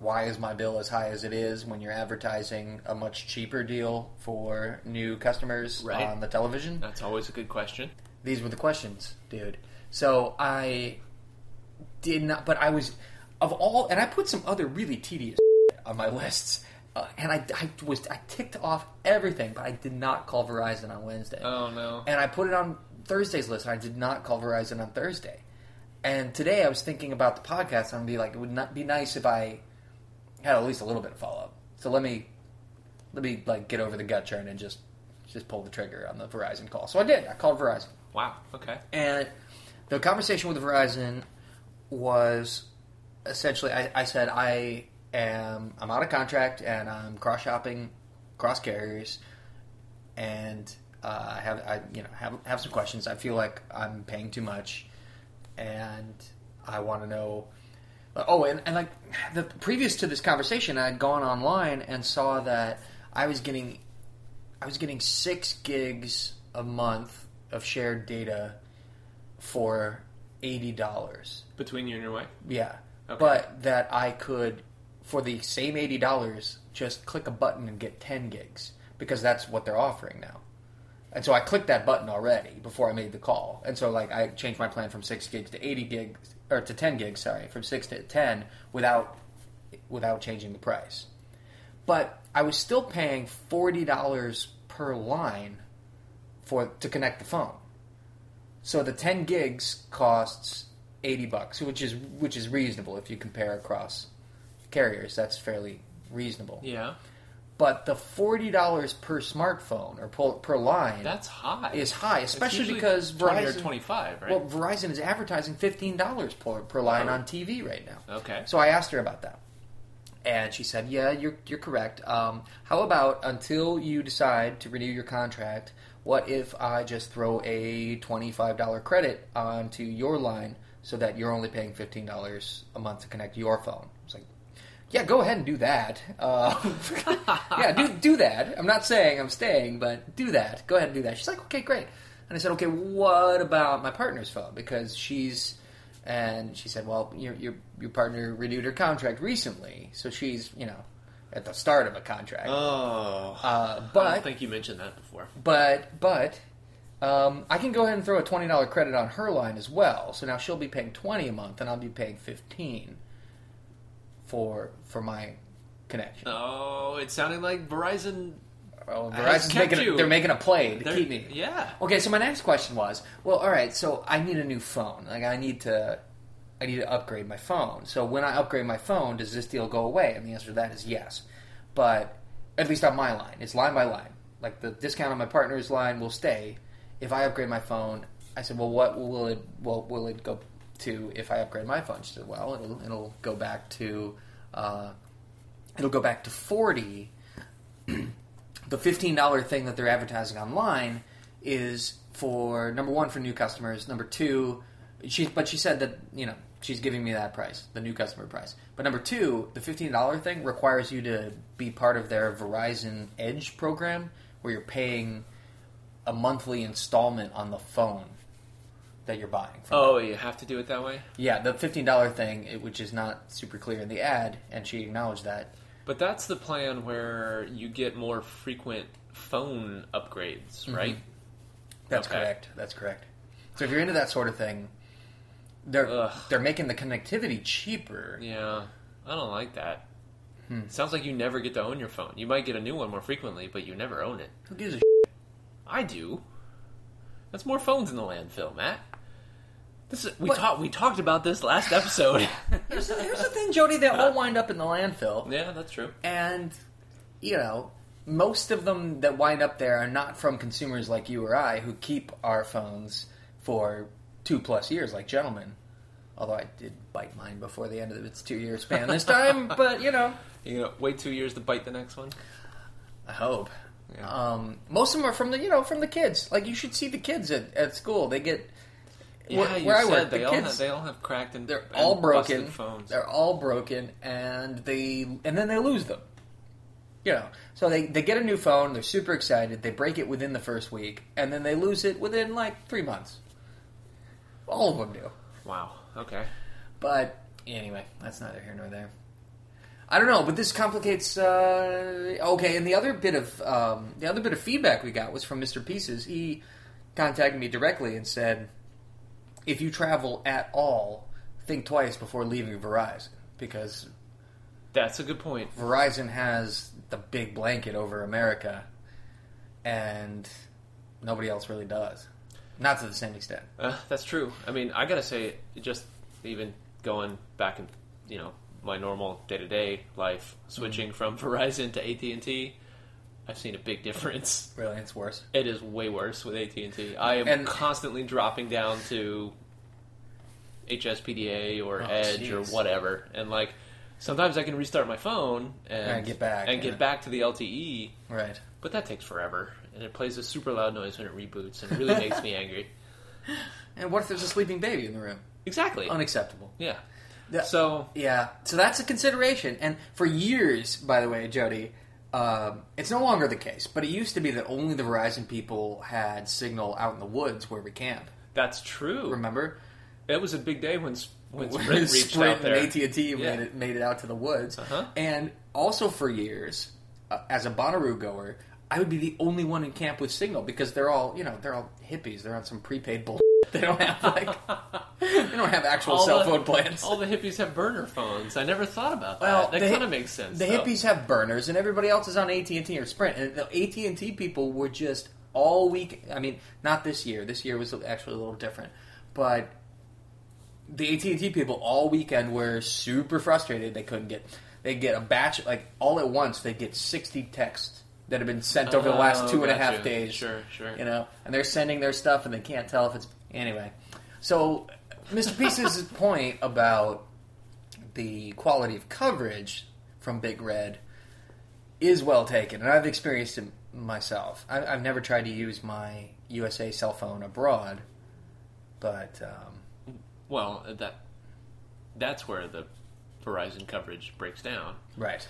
why is my bill as high as it is when you're advertising a much cheaper deal for new customers Right. on the television? That's always a good question. These were the questions, dude. So I did not, but I was of all, and I put some other really tedious <laughs> on my lists, uh, and I, I was I ticked off everything, but I did not call Verizon on Wednesday Oh no. and I put it on Thursday's list, and I did not call Verizon on Thursday. And today I was thinking about the podcast, and I'd be like, it would not be nice if I had at least a little bit of follow up. So let me let me like get over the gut churn and just just pull the trigger on the Verizon call. So I did. I called Verizon, Wow. Okay. and the conversation with Verizon was essentially I, I said I am I'm out of contract and I'm cross shopping cross carriers and uh, I have I you know have have some questions. I feel like I'm paying too much, and I want to know. Oh, and, and like the previous to this conversation, I had gone online and saw that I was getting I was getting six gigs a month of shared data for eighty dollars. Between you and your wife. Yeah. Okay. But that I could, for the same eighty dollars, just click a button and get ten gigs because that's what they're offering now. And so I clicked that button already before I made the call. And so like I changed my plan from six gigs to eighty gigs or to ten gigs, sorry, from six to ten without without changing the price. But I was still paying forty dollars per line for to connect the phone. So the 10 gigs costs 80 bucks, which is which is reasonable if you compare across carriers. That's fairly reasonable. Yeah. But the $40 per smartphone or per, per line That's high. is high, especially because 20 or Verizon 25, right? Well, Verizon is advertising $15 per, per line Oh. on TV right now. okay. So I asked her about that. And she said, "Yeah, you're you're correct. Um, how about until you decide to renew your contract, what if I just throw a twenty five dollar credit onto your line so that you're only paying fifteen dollars a month to connect your phone?" I was like, "Yeah, go ahead and do that. Uh, <laughs> yeah, do do that. I'm not saying I'm staying, but do that. Go ahead and do that." She's like, "Okay, great." And I said, "Okay, what about my partner's phone? Because she's." And she said, "Well, your your your partner renewed her contract recently, so she's you know at the start of a contract. Oh, Uh, I don't think you mentioned that before. but but um, I can go ahead and throw a twenty dollar credit on her line as well. So now she'll be paying twenty a month, and I'll be paying fifteen for for my connection. Oh, it sounded like Verizon. Oh, Verizon's making a, they're making a play to they're- keep me. Yeah. Okay, so my next question was, well, all right, so I need a new phone. Like I need to I need to upgrade my phone. So when I upgrade my phone, does this deal go away? And the answer to that is yes. But at least on my line, it's line by line. Like the discount on my partner's line will stay. If I upgrade my phone, I said, well, what will it well will it go to if I upgrade my phone? She said, well, it'll it'll go back to uh, it'll go back to forty the fifteen dollar thing that they're advertising online is for number one for new customers. Number two, she but she said that you know she's giving me that price, the new customer price. But number two, the fifteen dollar thing requires you to be part of their Verizon Edge program, where you're paying a monthly installment on the phone that you're buying. From Oh, you have to do it that way. yeah, the fifteen dollar thing, it- which is not super clear in the ad, and she acknowledged that. But that's the plan where you get more frequent phone upgrades, right? That's Okay. correct. That's correct. So if you're into that sort of thing, they're Ugh. they're making the connectivity cheaper. Yeah, I don't like that. Hmm. Sounds like you never get to own your phone. You might get a new one more frequently, but you never own it. Who gives a I do. That's more phones in the landfill, Matt. This is, we talked. We talked about this last episode. <laughs> here's, the, here's the thing, Jody. They all wind up in the landfill, yeah, that's true. and you know most of them that wind up there are not from consumers like you or I who keep our phones for two plus years, like gentlemen. Although I did bite mine before the end of its two year span this time, <laughs> but you know, You know, wait two years to bite the next one. I hope. Yeah. Um, most of them are from the you know from the kids. Like you should see the kids at, at school. They get Yeah, where, you where I said work. they The all kids have, they all have cracked and they're all busted broken. phones. They're all broken, and they and then they lose them. You know, so they they get a new phone. They're super excited. They break it within the first week, and then they lose it within like three months. All of them do. Wow. Okay. But anyway, that's neither here nor there. I don't know, but this complicates. Uh, okay, and the other bit of um, the other bit of feedback we got was from Mr. Pieces. He contacted me directly and said, "If you travel at all, think twice before leaving Verizon because That's a good point. Verizon has the big blanket over America, and nobody else really does. Not to the same extent. Uh, that's true. I mean, I gotta say, just even going back in, you know, my normal day to day life, switching from <laughs> Verizon to AT and T, I've seen a big difference. Really, it's worse. It is way worse with AT and T. I am And- constantly dropping down to HSPDA or Oh, Edge or whatever, and like sometimes I can restart my phone and, And get back, and get back to the LTE, Right. but that takes forever, and it plays a super loud noise when it reboots, and it really makes me angry. <laughs> And what if there's a sleeping baby in the room? Exactly. Unacceptable. Yeah. Yeah. So Yeah, so that's a consideration. And for years, by the way, Jody, um, it's no longer the case. But it used to be that only the Verizon people had signal out in the woods where we camp. that's true. Remember? It was a big day when when <laughs> When Sprint reached Sprint out there. and AT&T Yeah. made, it, made it out to the woods. Uh-huh. And also for years, uh, as a Bonnaroo goer, I would be the only one in camp with signal because they're all, you know, they're all hippies. They're on some prepaid bullshit. <laughs> They don't have like, <laughs> they don't have actual All cell the- phone plans. All the hippies have burner phones. I never thought about that. Well, that kind of makes sense. The though. hippies have burners, and everybody else is on AT and T or Sprint. And the AT and T people were just all week. I mean, not this year. This year was actually a little different, but the AT and T people all weekend were super frustrated. They couldn't get. They get a batch like all at once. They get sixty texts that have been sent over the oh, last Oh, two and a half gotcha. days. Sure, sure. You know, and they're sending their stuff, and they can't tell if it's anyway. So, Mr. Pieces' point about the quality of coverage from Big Red is well taken, and I've experienced it myself. I, I've never tried to use my USA cell phone abroad, but um, Well, that that's where the Verizon coverage breaks down. right.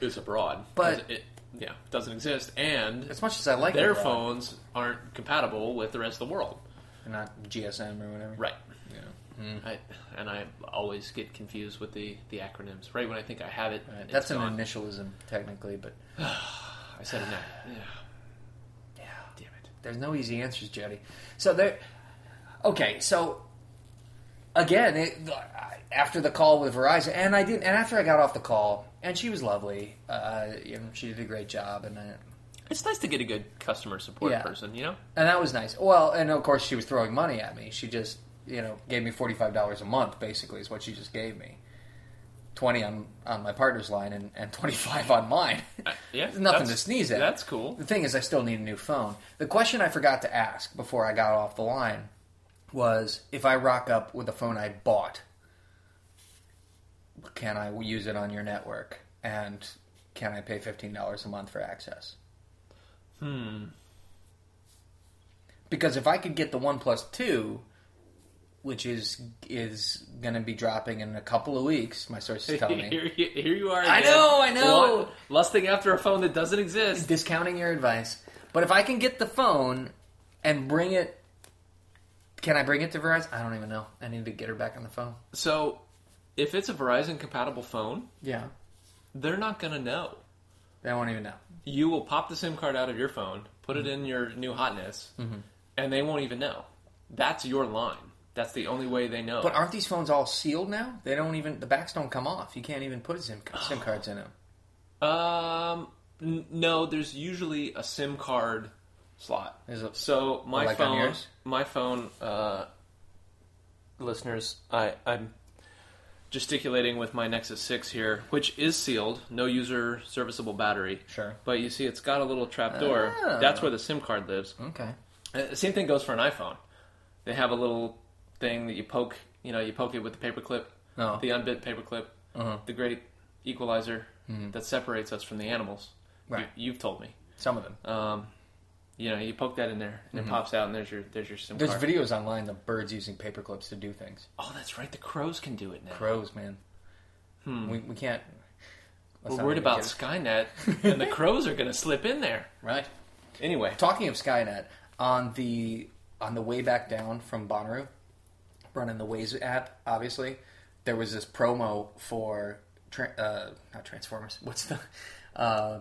Is abroad, But- it yeah doesn't exist, and As much as I like their abroad, phones aren't compatible with the rest of the world. not GSM or whatever. Right. Yeah. I, and I always get confused with the, the acronyms. Right when I think I have it, Right. That's an gone. initialism, technically, but <sighs> I said it now. Yeah. yeah. Damn it. There's no easy answers, Jody. So there. Okay, so again, it, after the call with Verizon, and I didn't, and after I got off the call, and she was lovely. Uh, you know, she did a great job, and I, It's nice to get a good customer support Yeah. person, you know? and that was nice. Well, and of course, she was throwing money at me. She just, you know, gave me forty five dollars a month. Basically, is what she just gave me. Twenty on on my partner's line, and, and <laughs> twenty five on mine. Uh, yeah. <laughs> Nothing to sneeze at. That's cool. The thing is, I still need a new phone. The question I forgot to ask before I got off the line was if I rock up with a phone I bought, can I use it on your network? And can I pay $15 a month for access? Hmm. Because if I could get the One 2, which is is going to be dropping in a couple of weeks, my sources tell me. <laughs> here, you- here you are. I know, I know. Lusting after a phone that doesn't exist. discounting your advice. But if I can get the phone and bring it, can I bring it to Verizon? I don't even know. I need to get her back on the phone. So, if it's a Verizon compatible phone, Yeah, they're not going to know. they won't even know. You will pop the SIM card out of your phone, put it in your new hotness, Mm-hmm. and they won't even know. That's your line. That's the only way they know. But aren't these phones all sealed now? They don't even the backs don't come off. You can't even put SIM SIM <sighs> cards in them. Um, n- no, there's usually a SIM card slot. Is it- So my like phone, my phone, uh, listeners, I I'm gesticulating with my Nexus Six here, which is sealed, no user serviceable battery. Sure. But you see, it's got a little trap door. Ah. That's where the SIM card lives. Okay. Uh, same thing goes for an iPhone. They have a little thing that you poke. You know, you poke it with the paperclip, Oh. the unbit paperclip, Uh-huh. the great equalizer that separates us from the animals. Mm-hmm. Right. You, have told me. Some of them. Um, you know, you poke that in there, and it pops out, and there's your there's your SIM Mm-hmm. There's card. videos online of birds using paper clips to do things. oh, that's right. The crows can do it now. Crows, man. We, we can't. We're worried about it. Skynet, <laughs> and the crows are going to slip in there. Right. Anyway, Talking of Skynet, on the on the way back down from Bonnaroo, running the Waze app, obviously, there was this promo for tra- uh, not Transformers. What's the uh, uh,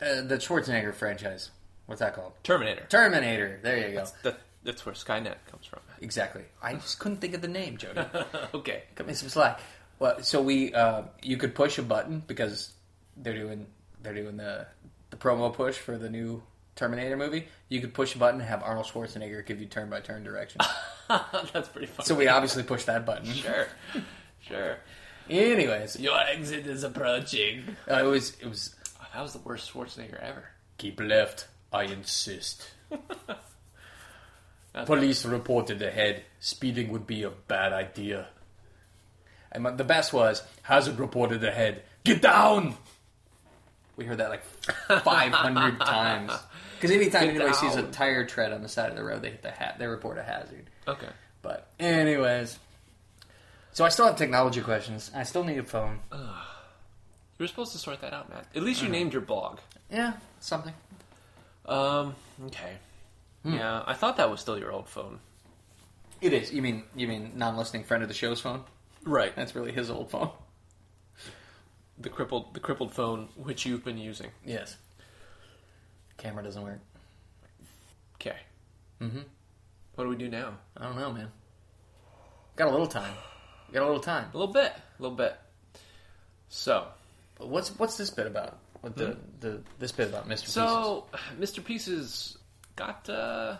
the Schwarzenegger franchise? What's that called? Terminator. Terminator. There you go. That, that's where Skynet comes from. Exactly. I just couldn't think of the name, Jody. <laughs> okay. Cut me some slack. Well, so we uh, you could push a button because they're doing they're doing the the promo push for the new Terminator movie. You could push a button and have Arnold Schwarzenegger give you turn by turn directions. <laughs> that's pretty funny. so we obviously pushed that button. sure, sure. Anyways, Your exit is approaching. uh, it was it was Oh, that was the worst Schwarzenegger ever. keep left. I insist. <laughs> Police reported ahead. Speeding would be a bad idea. And my- the best was hazard reported ahead. Get down. We heard that like <laughs> 500 times. Because anytime anybody sees a tire tread on the side of the road, they hit the hat. They report a hazard. Okay. But anyways, so I still have technology questions. I still need a phone. You were supposed to sort that out, Matt. At least you named your blog. Yeah, something. Um. Okay. Yeah, I thought that was still your old phone. It is. You mean you mean non-listening friend of the show's phone? Right. That's really his old phone. The crippled, the crippled phone which you've been using. Yes. Camera doesn't work. Okay. Mm-hmm. What do we do now? I don't know, man. Got a little time. Got a little time. A little bit. A little bit. So, But what's what's this bit about? What the, the this bit about Mr. Pieces? <sighs> so Mr. Pieces got uh,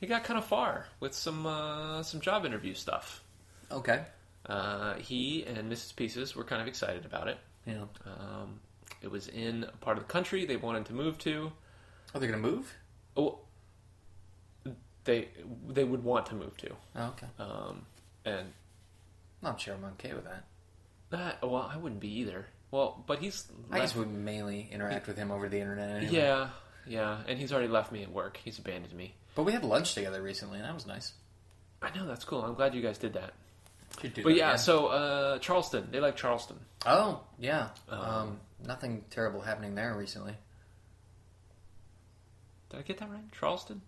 he got kind of far with some uh, some job interview stuff. Okay. Uh, he and Mrs. Pieces were kind of excited about it. Yeah. Um, it was in a part of the country they wanted to move to. Are they're gonna move? Oh, they they would want to move to, Oh, okay. um, and I'm sure I'm okay with that. that well, I wouldn't be either. Well, but he's I guess left- we mainly interact with him over the internet. Anyway. yeah, yeah, and he's already left me at work. He's abandoned me. but we had lunch together recently, and that was nice. I know that's cool. I'm glad you guys did that. Should do But that yeah, again. so uh, Charleston, they like Charleston. oh yeah, Um, um, nothing terrible happening there recently. Did I get that right? Charleston?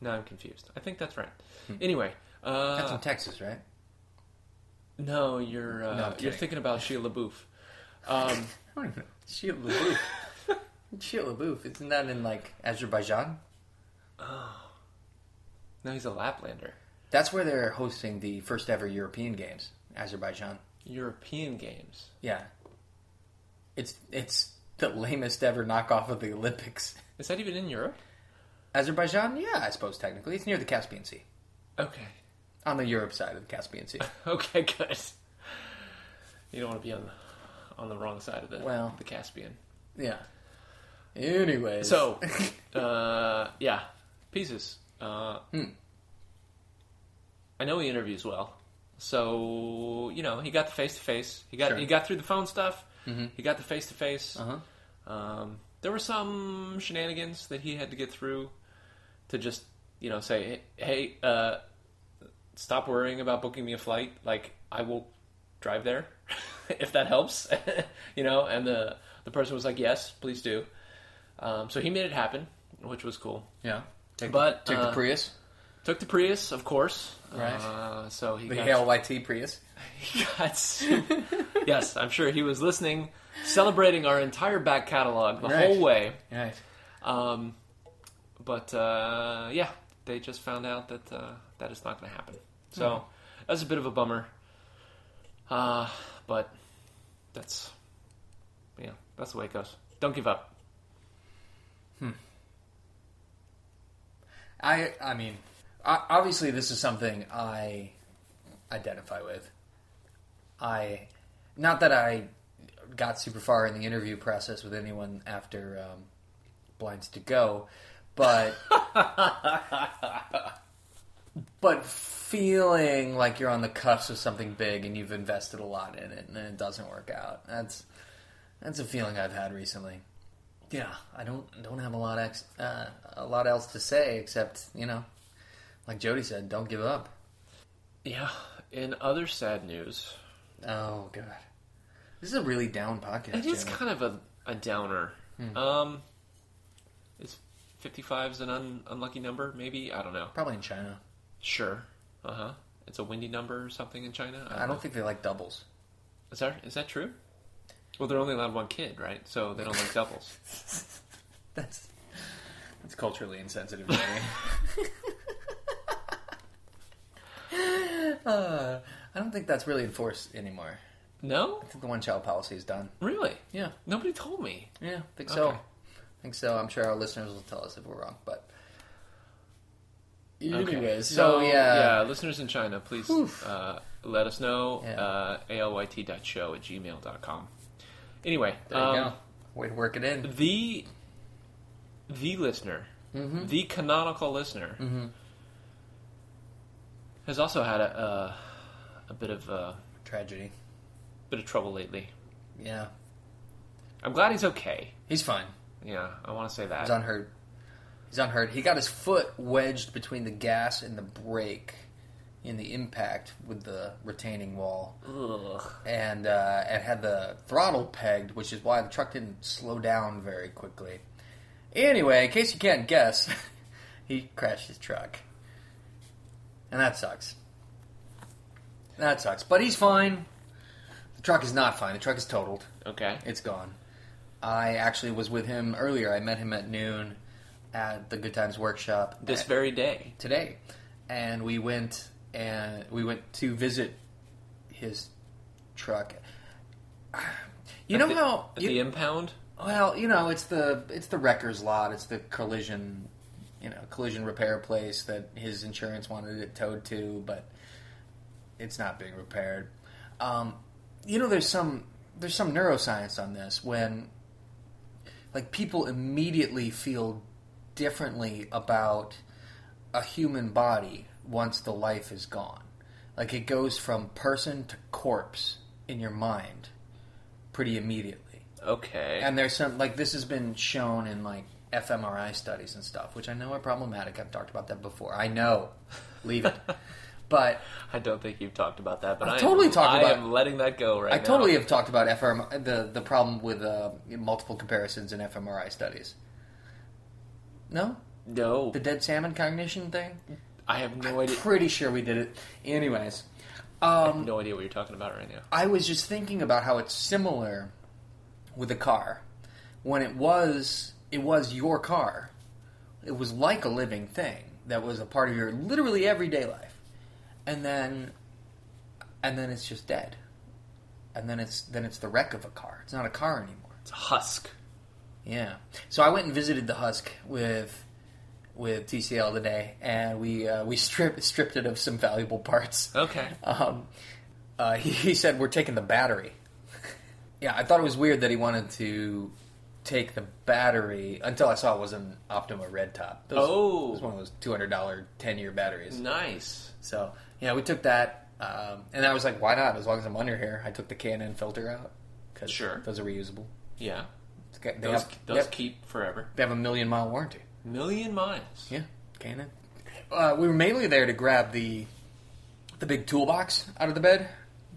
No, I'm confused. I think that's right. Anyway, uh, That's in Texas, right? no, you're uh, No, you're thinking about Sheila <laughs> LaBeouf. Um, even LaBeouf. <laughs> Shia LaBeouf. Isn't that in like Azerbaijan? Oh. No, he's a Laplander. That's where they're hosting the first ever European Games. Azerbaijan. European Games. Yeah. It's it's the lamest ever knockoff of the Olympics. <laughs> Is that even in Europe? Azerbaijan, yeah, I suppose technically it's near the Caspian Sea, Okay. on the Europe side of the Caspian Sea. <laughs> Okay, good. You don't want to be on the on the wrong side of the Well. the Caspian. Yeah. Anyways, So, <laughs> uh, yeah, pieces. Uh, Hmm. I know he interviews well, so you know he got the face to face. He got Sure. he got through the phone stuff. Mhm. He got the face to face. there were some shenanigans that he had to get through to just you know say, hey, uh, stop worrying about booking me a flight. Like I will drive there <laughs> if that helps. <laughs> you know, and the the person was like, yes, please do. Um, so he made it happen, which was cool. Yeah. Take But, the, take uh, the Prius, Took the Prius, of course. Right. Uh, so he the got, LYT Prius. he got <laughs> <laughs> yes, I'm sure he was listening, celebrating our entire back catalog the Right. whole way. Right. Um, but uh, yeah, they just found out that uh, that is not going to happen. So that's a bit of a bummer. Uh, but that's yeah, that's the way it goes. Don't give up. Hmm. I I mean, obviously this is something I identify with. I not that I got super far in the interview process with anyone after um, Blinds to Go, but <laughs> but feeling like you're on the cusp of something big and you've invested a lot in it and it doesn't work out. That's that's a feeling I've had recently. Yeah, I don't don't have a lot ex, uh, a lot else to say except you know, like Jody said, don't give up. Yeah. In other sad news, Oh god, this is a really down podcast. it is Jody. kind of a, a downer. Um, is 55 is an un, unlucky number? Maybe I don't know. Probably in China. Sure. Uh huh. It's a windy number or something in China. I don't think they like doubles. Is that is that true? Well, they're only allowed one kid, right? So they don't like doubles. <laughs> That's that's culturally insensitive. Jody. <laughs> uh, I don't think that's really enforced anymore. No, I think the one child policy is done. really? Yeah, Nobody told me. yeah, I think so. Okay. I think so. I'm sure our listeners will tell us if we're wrong, but. Okay. Anyways, so, yeah, yeah, listeners in China, please uh, let us know. Yeah. Uh, alyt.show at gmail.com. Anyway, there you um, go. Way to work it in. the the listener, Mm-hmm. the canonical listener, has also had a a, a bit of a Tragedy. bit of trouble lately. Yeah, I'm glad he's okay. he's fine. Yeah, I want to say that He's unhurt. He's unhurt. He got his foot wedged between the gas and the brake in the impact with the retaining wall, Ugh. and uh, and had the throttle pegged, which is why the truck didn't slow down very quickly. Anyway, in case you can't guess, <laughs> he crashed his truck, and that sucks. That sucks, but he's fine. The truck is not fine. The truck is totaled. Okay. It's gone. I actually was with him earlier. I met him at noon at the Good Times Workshop This at- very day. today, and we went and we went to visit his truck. <sighs> You At know the- how at you, the impound? well, you know, it's the it's the wrecker's lot. It's the collision, you know, collision repair place that his insurance wanted it towed to, but it's not being repaired. Um, you know, there's some there's some neuroscience on this when like people immediately feel differently about a human body once the life is gone. Like it goes from person to corpse in your mind pretty immediately. Okay. And there's some like this has been shown in like fMRI studies and stuff, which I know are problematic. I've talked about that before. I know, leave it. <laughs> But I don't think you've talked about that, but I've I totally am, talked about. I am letting that go right now. I now. totally have talked about FMRI, the the problem with uh, multiple comparisons in fMRI studies. No, No, the dead salmon cognition thing. I have no idea. Pretty sure we did it. Anyways, I have um, no idea what you're talking about right now. I was just thinking about how it's similar with a car. When it was it was your car, it was like a living thing that was a part of your literally everyday life, and then and then it's just dead, and then it's then it's the wreck of a car. It's not a car anymore. It's a husk. Yeah. So I went and visited the Husk with with TCL today, and we uh, we <laughs> stripped stripped it of some valuable parts. Okay. Um, uh, he, he said we're taking the battery. <laughs> yeah, I thought it was weird that he wanted to take the battery until I saw it was an Optima Red Top. Those, Oh. it was one of those two hundred dollar ten year batteries. Nice. So yeah, we took that, um, and I was like, why not? As long as I'm under here, I took the K&N filter out because Sure. those are reusable. Yeah. Got- They Those, have, those keep forever. they have a million mile warranty. Million miles. Yeah, Canon. Uh, we were mainly there to grab the the big toolbox out of the bed,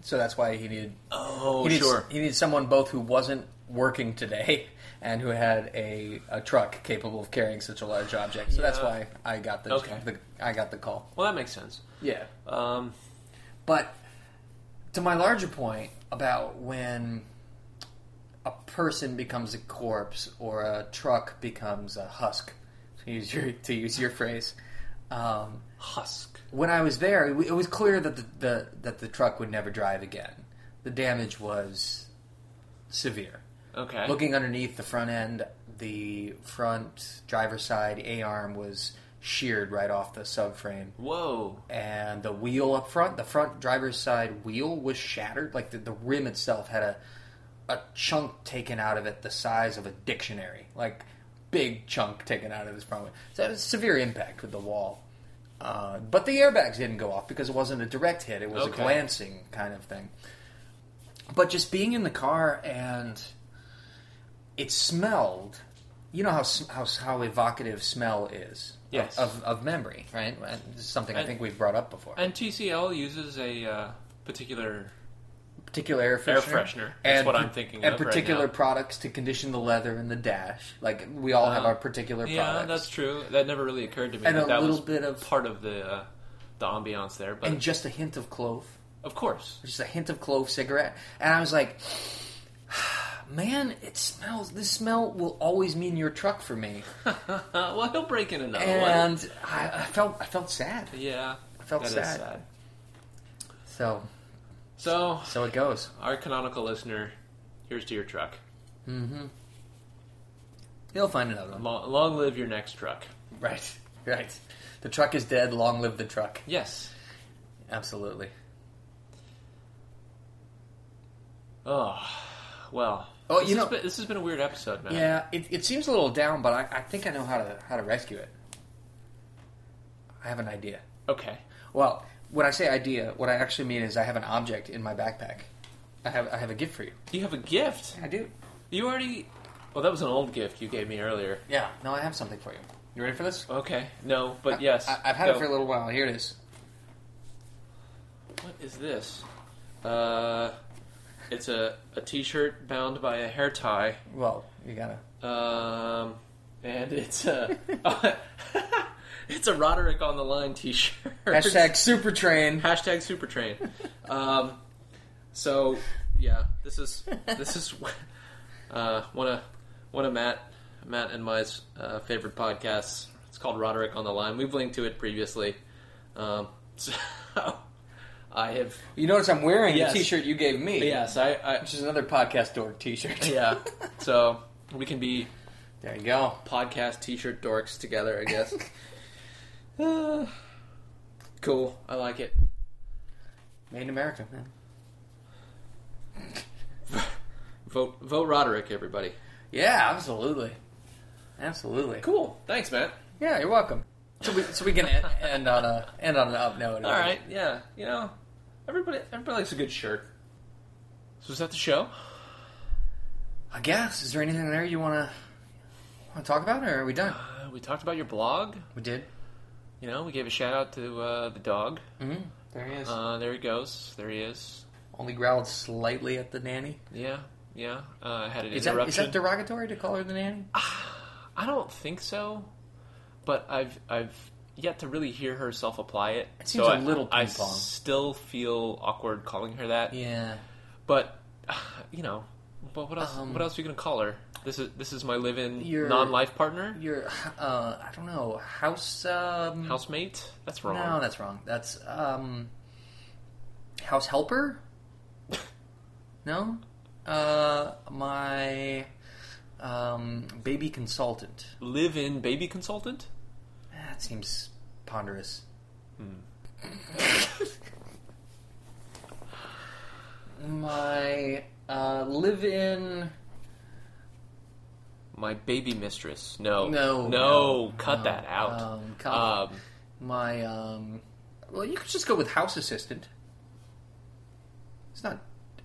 so that's why he needed. Oh, he needed, sure. He needed someone both who wasn't working today <laughs> and who had a, a truck capable of carrying such a large object. So that's why I got the, Okay. the I got the call. Well, that makes sense. Yeah, Um, but to my larger point about when a person becomes a corpse or a truck becomes a husk, to use your to use your phrase. Um, husk. when I was there, it it was clear that the, the that the truck would never drive again. The damage was severe. Okay. Looking underneath the front end, the front driver's side A arm was sheared right off the subframe, Whoa. and the wheel up front, the front driver's side wheel was shattered. Like the, the rim itself had a a chunk taken out of it the size of a dictionary, like big chunk taken out of this front. wheel. So it was severe impact with the wall. Uh, but the airbags didn't go off because it wasn't a direct hit; it was Okay. a glancing kind of thing. But just being in the car and it smelled. You know how how how evocative smell is. Yes. Of, of memory, right? And This is something I think we've brought up before. And TCL uses a uh, particular. particular air freshener. Air freshener. That's what I'm thinking And of right particular now. products to condition the leather and the dash. Like we all have Uh, our particular products. Yeah, products. that's true. That never really occurred to me. And that a that little was bit of- part of the uh, the ambiance there, but and just a hint of clove. of course. Just a hint of clove cigarette. And I was like, man, it smells. This smell will always mean your truck for me. <laughs> Well, he'll break in another one. And I, I felt I felt sad. Yeah, I felt that is sad. sad. So So, so it goes. our canonical listener, here's to your truck. Mm-hmm. He'll find another one. Long, long live your next truck. Right. <laughs> Right. The truck is dead. Long live the truck. Yes. Absolutely. Oh, well. Oh, this you has know- been, this has been a weird episode, man. Yeah, it, it seems a little down, but I, I think I know how to how to rescue it. I have an idea. Okay. Well, when I say idea, what I actually mean is I have an object in my backpack. I have I have a gift for you. You have a gift. I do. You already. Well, that was an old gift you gave me earlier. Yeah. No, I have something for you. You ready for this? Okay. No, but yes. I, have had go. it for a little while. Here it is. What is this? Uh, it's a, a t-shirt bound by a hair tie. Well, you gotta. Um, and it's a <laughs> it's a Roderick on the line t-shirt. Hashtag <laughs> super train. Hashtag super train. Um, so yeah, this is this is <laughs> uh, one of one of Matt Matt and my uh, favorite podcasts. It's called Roderick on the Line. We've linked to it previously. Um, so I have You notice I'm wearing Yes. the T-shirt you gave me. yes, I, I Which is another podcast dork T-shirt. yeah. <laughs> So we can be There you go. podcast t-shirt dorks together, I guess. Uh, <laughs> <sighs> cool. I like it. Made in America, man. <laughs> Vote vote Roderick, everybody. Yeah, absolutely. Absolutely. Cool. Thanks, Matt. Yeah, you're welcome. So we, so we can end, end on a end on an up note. All right. Yeah. You know, everybody everybody likes a good shirt. So is that the show? I guess. Is there anything there you want to want to talk about, or are we done? Uh, we talked about your blog. We did. You know, we gave a shout out to uh, the dog. Mm-hmm. There he is. Uh, there he goes. There he is. Only growled slightly at the nanny. Yeah, yeah. Uh, had an Is that, interruption. is that derogatory to call her the nanny? <sighs> I don't think so, but I've I've yet to really hear herself apply it. It seems so a I- little I, ping-pong. still feel awkward calling her that. Yeah. But <sighs> you know, but what else? Um, what else are you gonna call her? This is this is my live-in Your- non-life partner, Your, uh, I don't know, house, um... housemate. That's wrong. No, that's wrong. That's, um... House helper? <laughs> no? Uh, my, um, baby consultant. live-in baby consultant. That seems ponderous. my, uh, live-in... My baby mistress. No, No, no, no, cut no. that out. Um, Um, my um well you could just go with house assistant it's not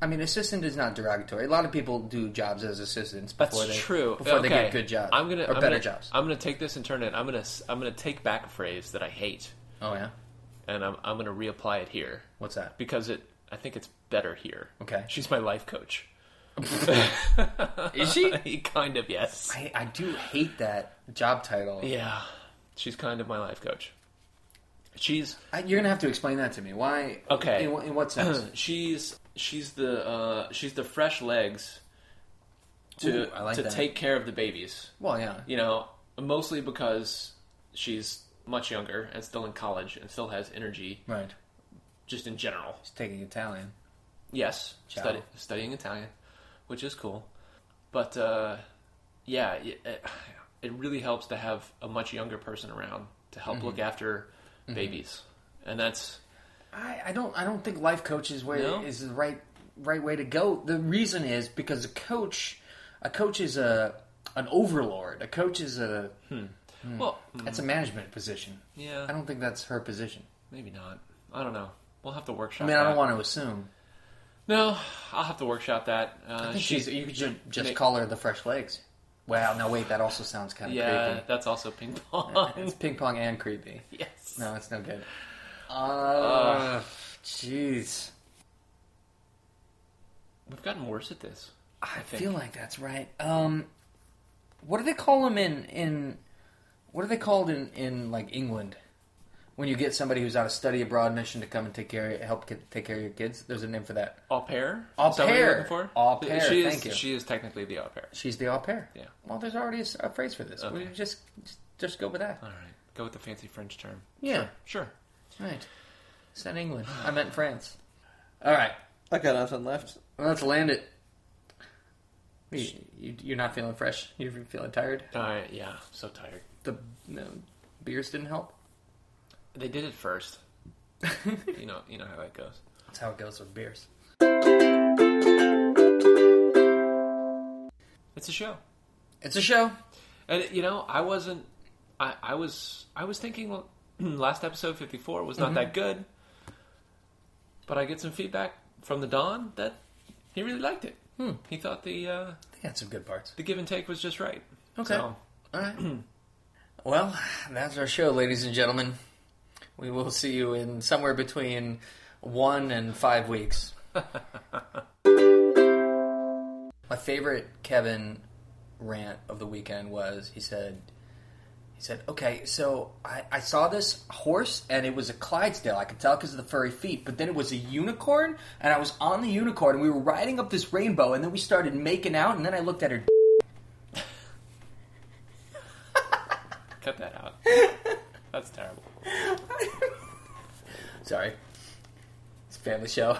i mean assistant is not derogatory a lot of people do jobs as assistants That's they true. before they get good jobs I'm gonna or I'm better gonna, jobs I'm gonna take this and turn it. I'm gonna I'm gonna take back a phrase that I hate, oh yeah and I'm I'm gonna reapply it here what's that because it I think it's better here. Okay. she's my life coach. <laughs> is she <laughs> kind of yes. I, I do hate that job title Yeah, she's kind of my life coach. She's I, you're gonna have to explain that to me why Okay. in, in what sense <clears throat> she's she's the uh, she's the fresh legs to Ooh, I like to that. take care of the babies. well yeah You know, mostly because she's much younger and still in college and still has energy, right just in general. she's taking italian Yes, study, studying Italian, which is cool. But uh, yeah, it, it, really helps to have a much younger person around to help Mm-hmm. look after babies, and that's I, I don't I don't think life coach is way No? is the right right way to go. The reason is because a coach a coach is a an overlord. A coach is a hmm. Hmm, well, that's a hmm. management position. yeah, I don't think that's her position. maybe not. I don't know. We'll have to workshop. I mean, I don't that. want to assume. No, I'll have to workshop that. Uh, she's you could ju- just Nick- call her the fresh legs. Wow, no wait, that also sounds kind of yeah, creepy. that's also ping <laughs> pong. It's ping pong and creepy. yes. No, it's no good. Uh, jeez. We've gotten worse at this. I, think. feel like that's right. Um, what do they call them in in? What are they called in in like England? When you get somebody who's on a study abroad mission to come and take care, help take care of your kids. There's a name for that. Au pair? Au Is that what you're pair. for? Au pair, She is, thank you. She is technically the au pair. She's the au pair. Yeah. Well, there's already a phrase for this. We just, just just go with that. All right. Go with the fancy French term. Yeah. Sure. Right. It's in England. I meant France. All right. I got nothing left. Let's land it. You, you, you're not feeling fresh. You're feeling tired. All right. Yeah. So tired. The no, beers didn't help. They did it first. <laughs> you know. You know how that goes. That's how it goes with beers. It's a show. It's a show. And you know, I wasn't. I, I was. I was thinking. Well, <clears throat> last episode fifty four was not Mm-hmm. that good. But I get some feedback from the Don that he really liked it. Hmm. He thought the uh, They had some good parts. the give and take was just right. Okay. So, All right. <clears throat> well, that's our show, ladies and gentlemen. We will see you in somewhere between one and five weeks. <laughs> My favorite Kevin rant of the weekend was he said said, Okay, so I, I saw this horse and it was a Clydesdale. I could tell because of the furry feet, but then it was a unicorn and I was on the unicorn and we were riding up this rainbow and then we started making out and then I looked at her <laughs> cut that out. That's terrible. <laughs> Sorry. It's a family show.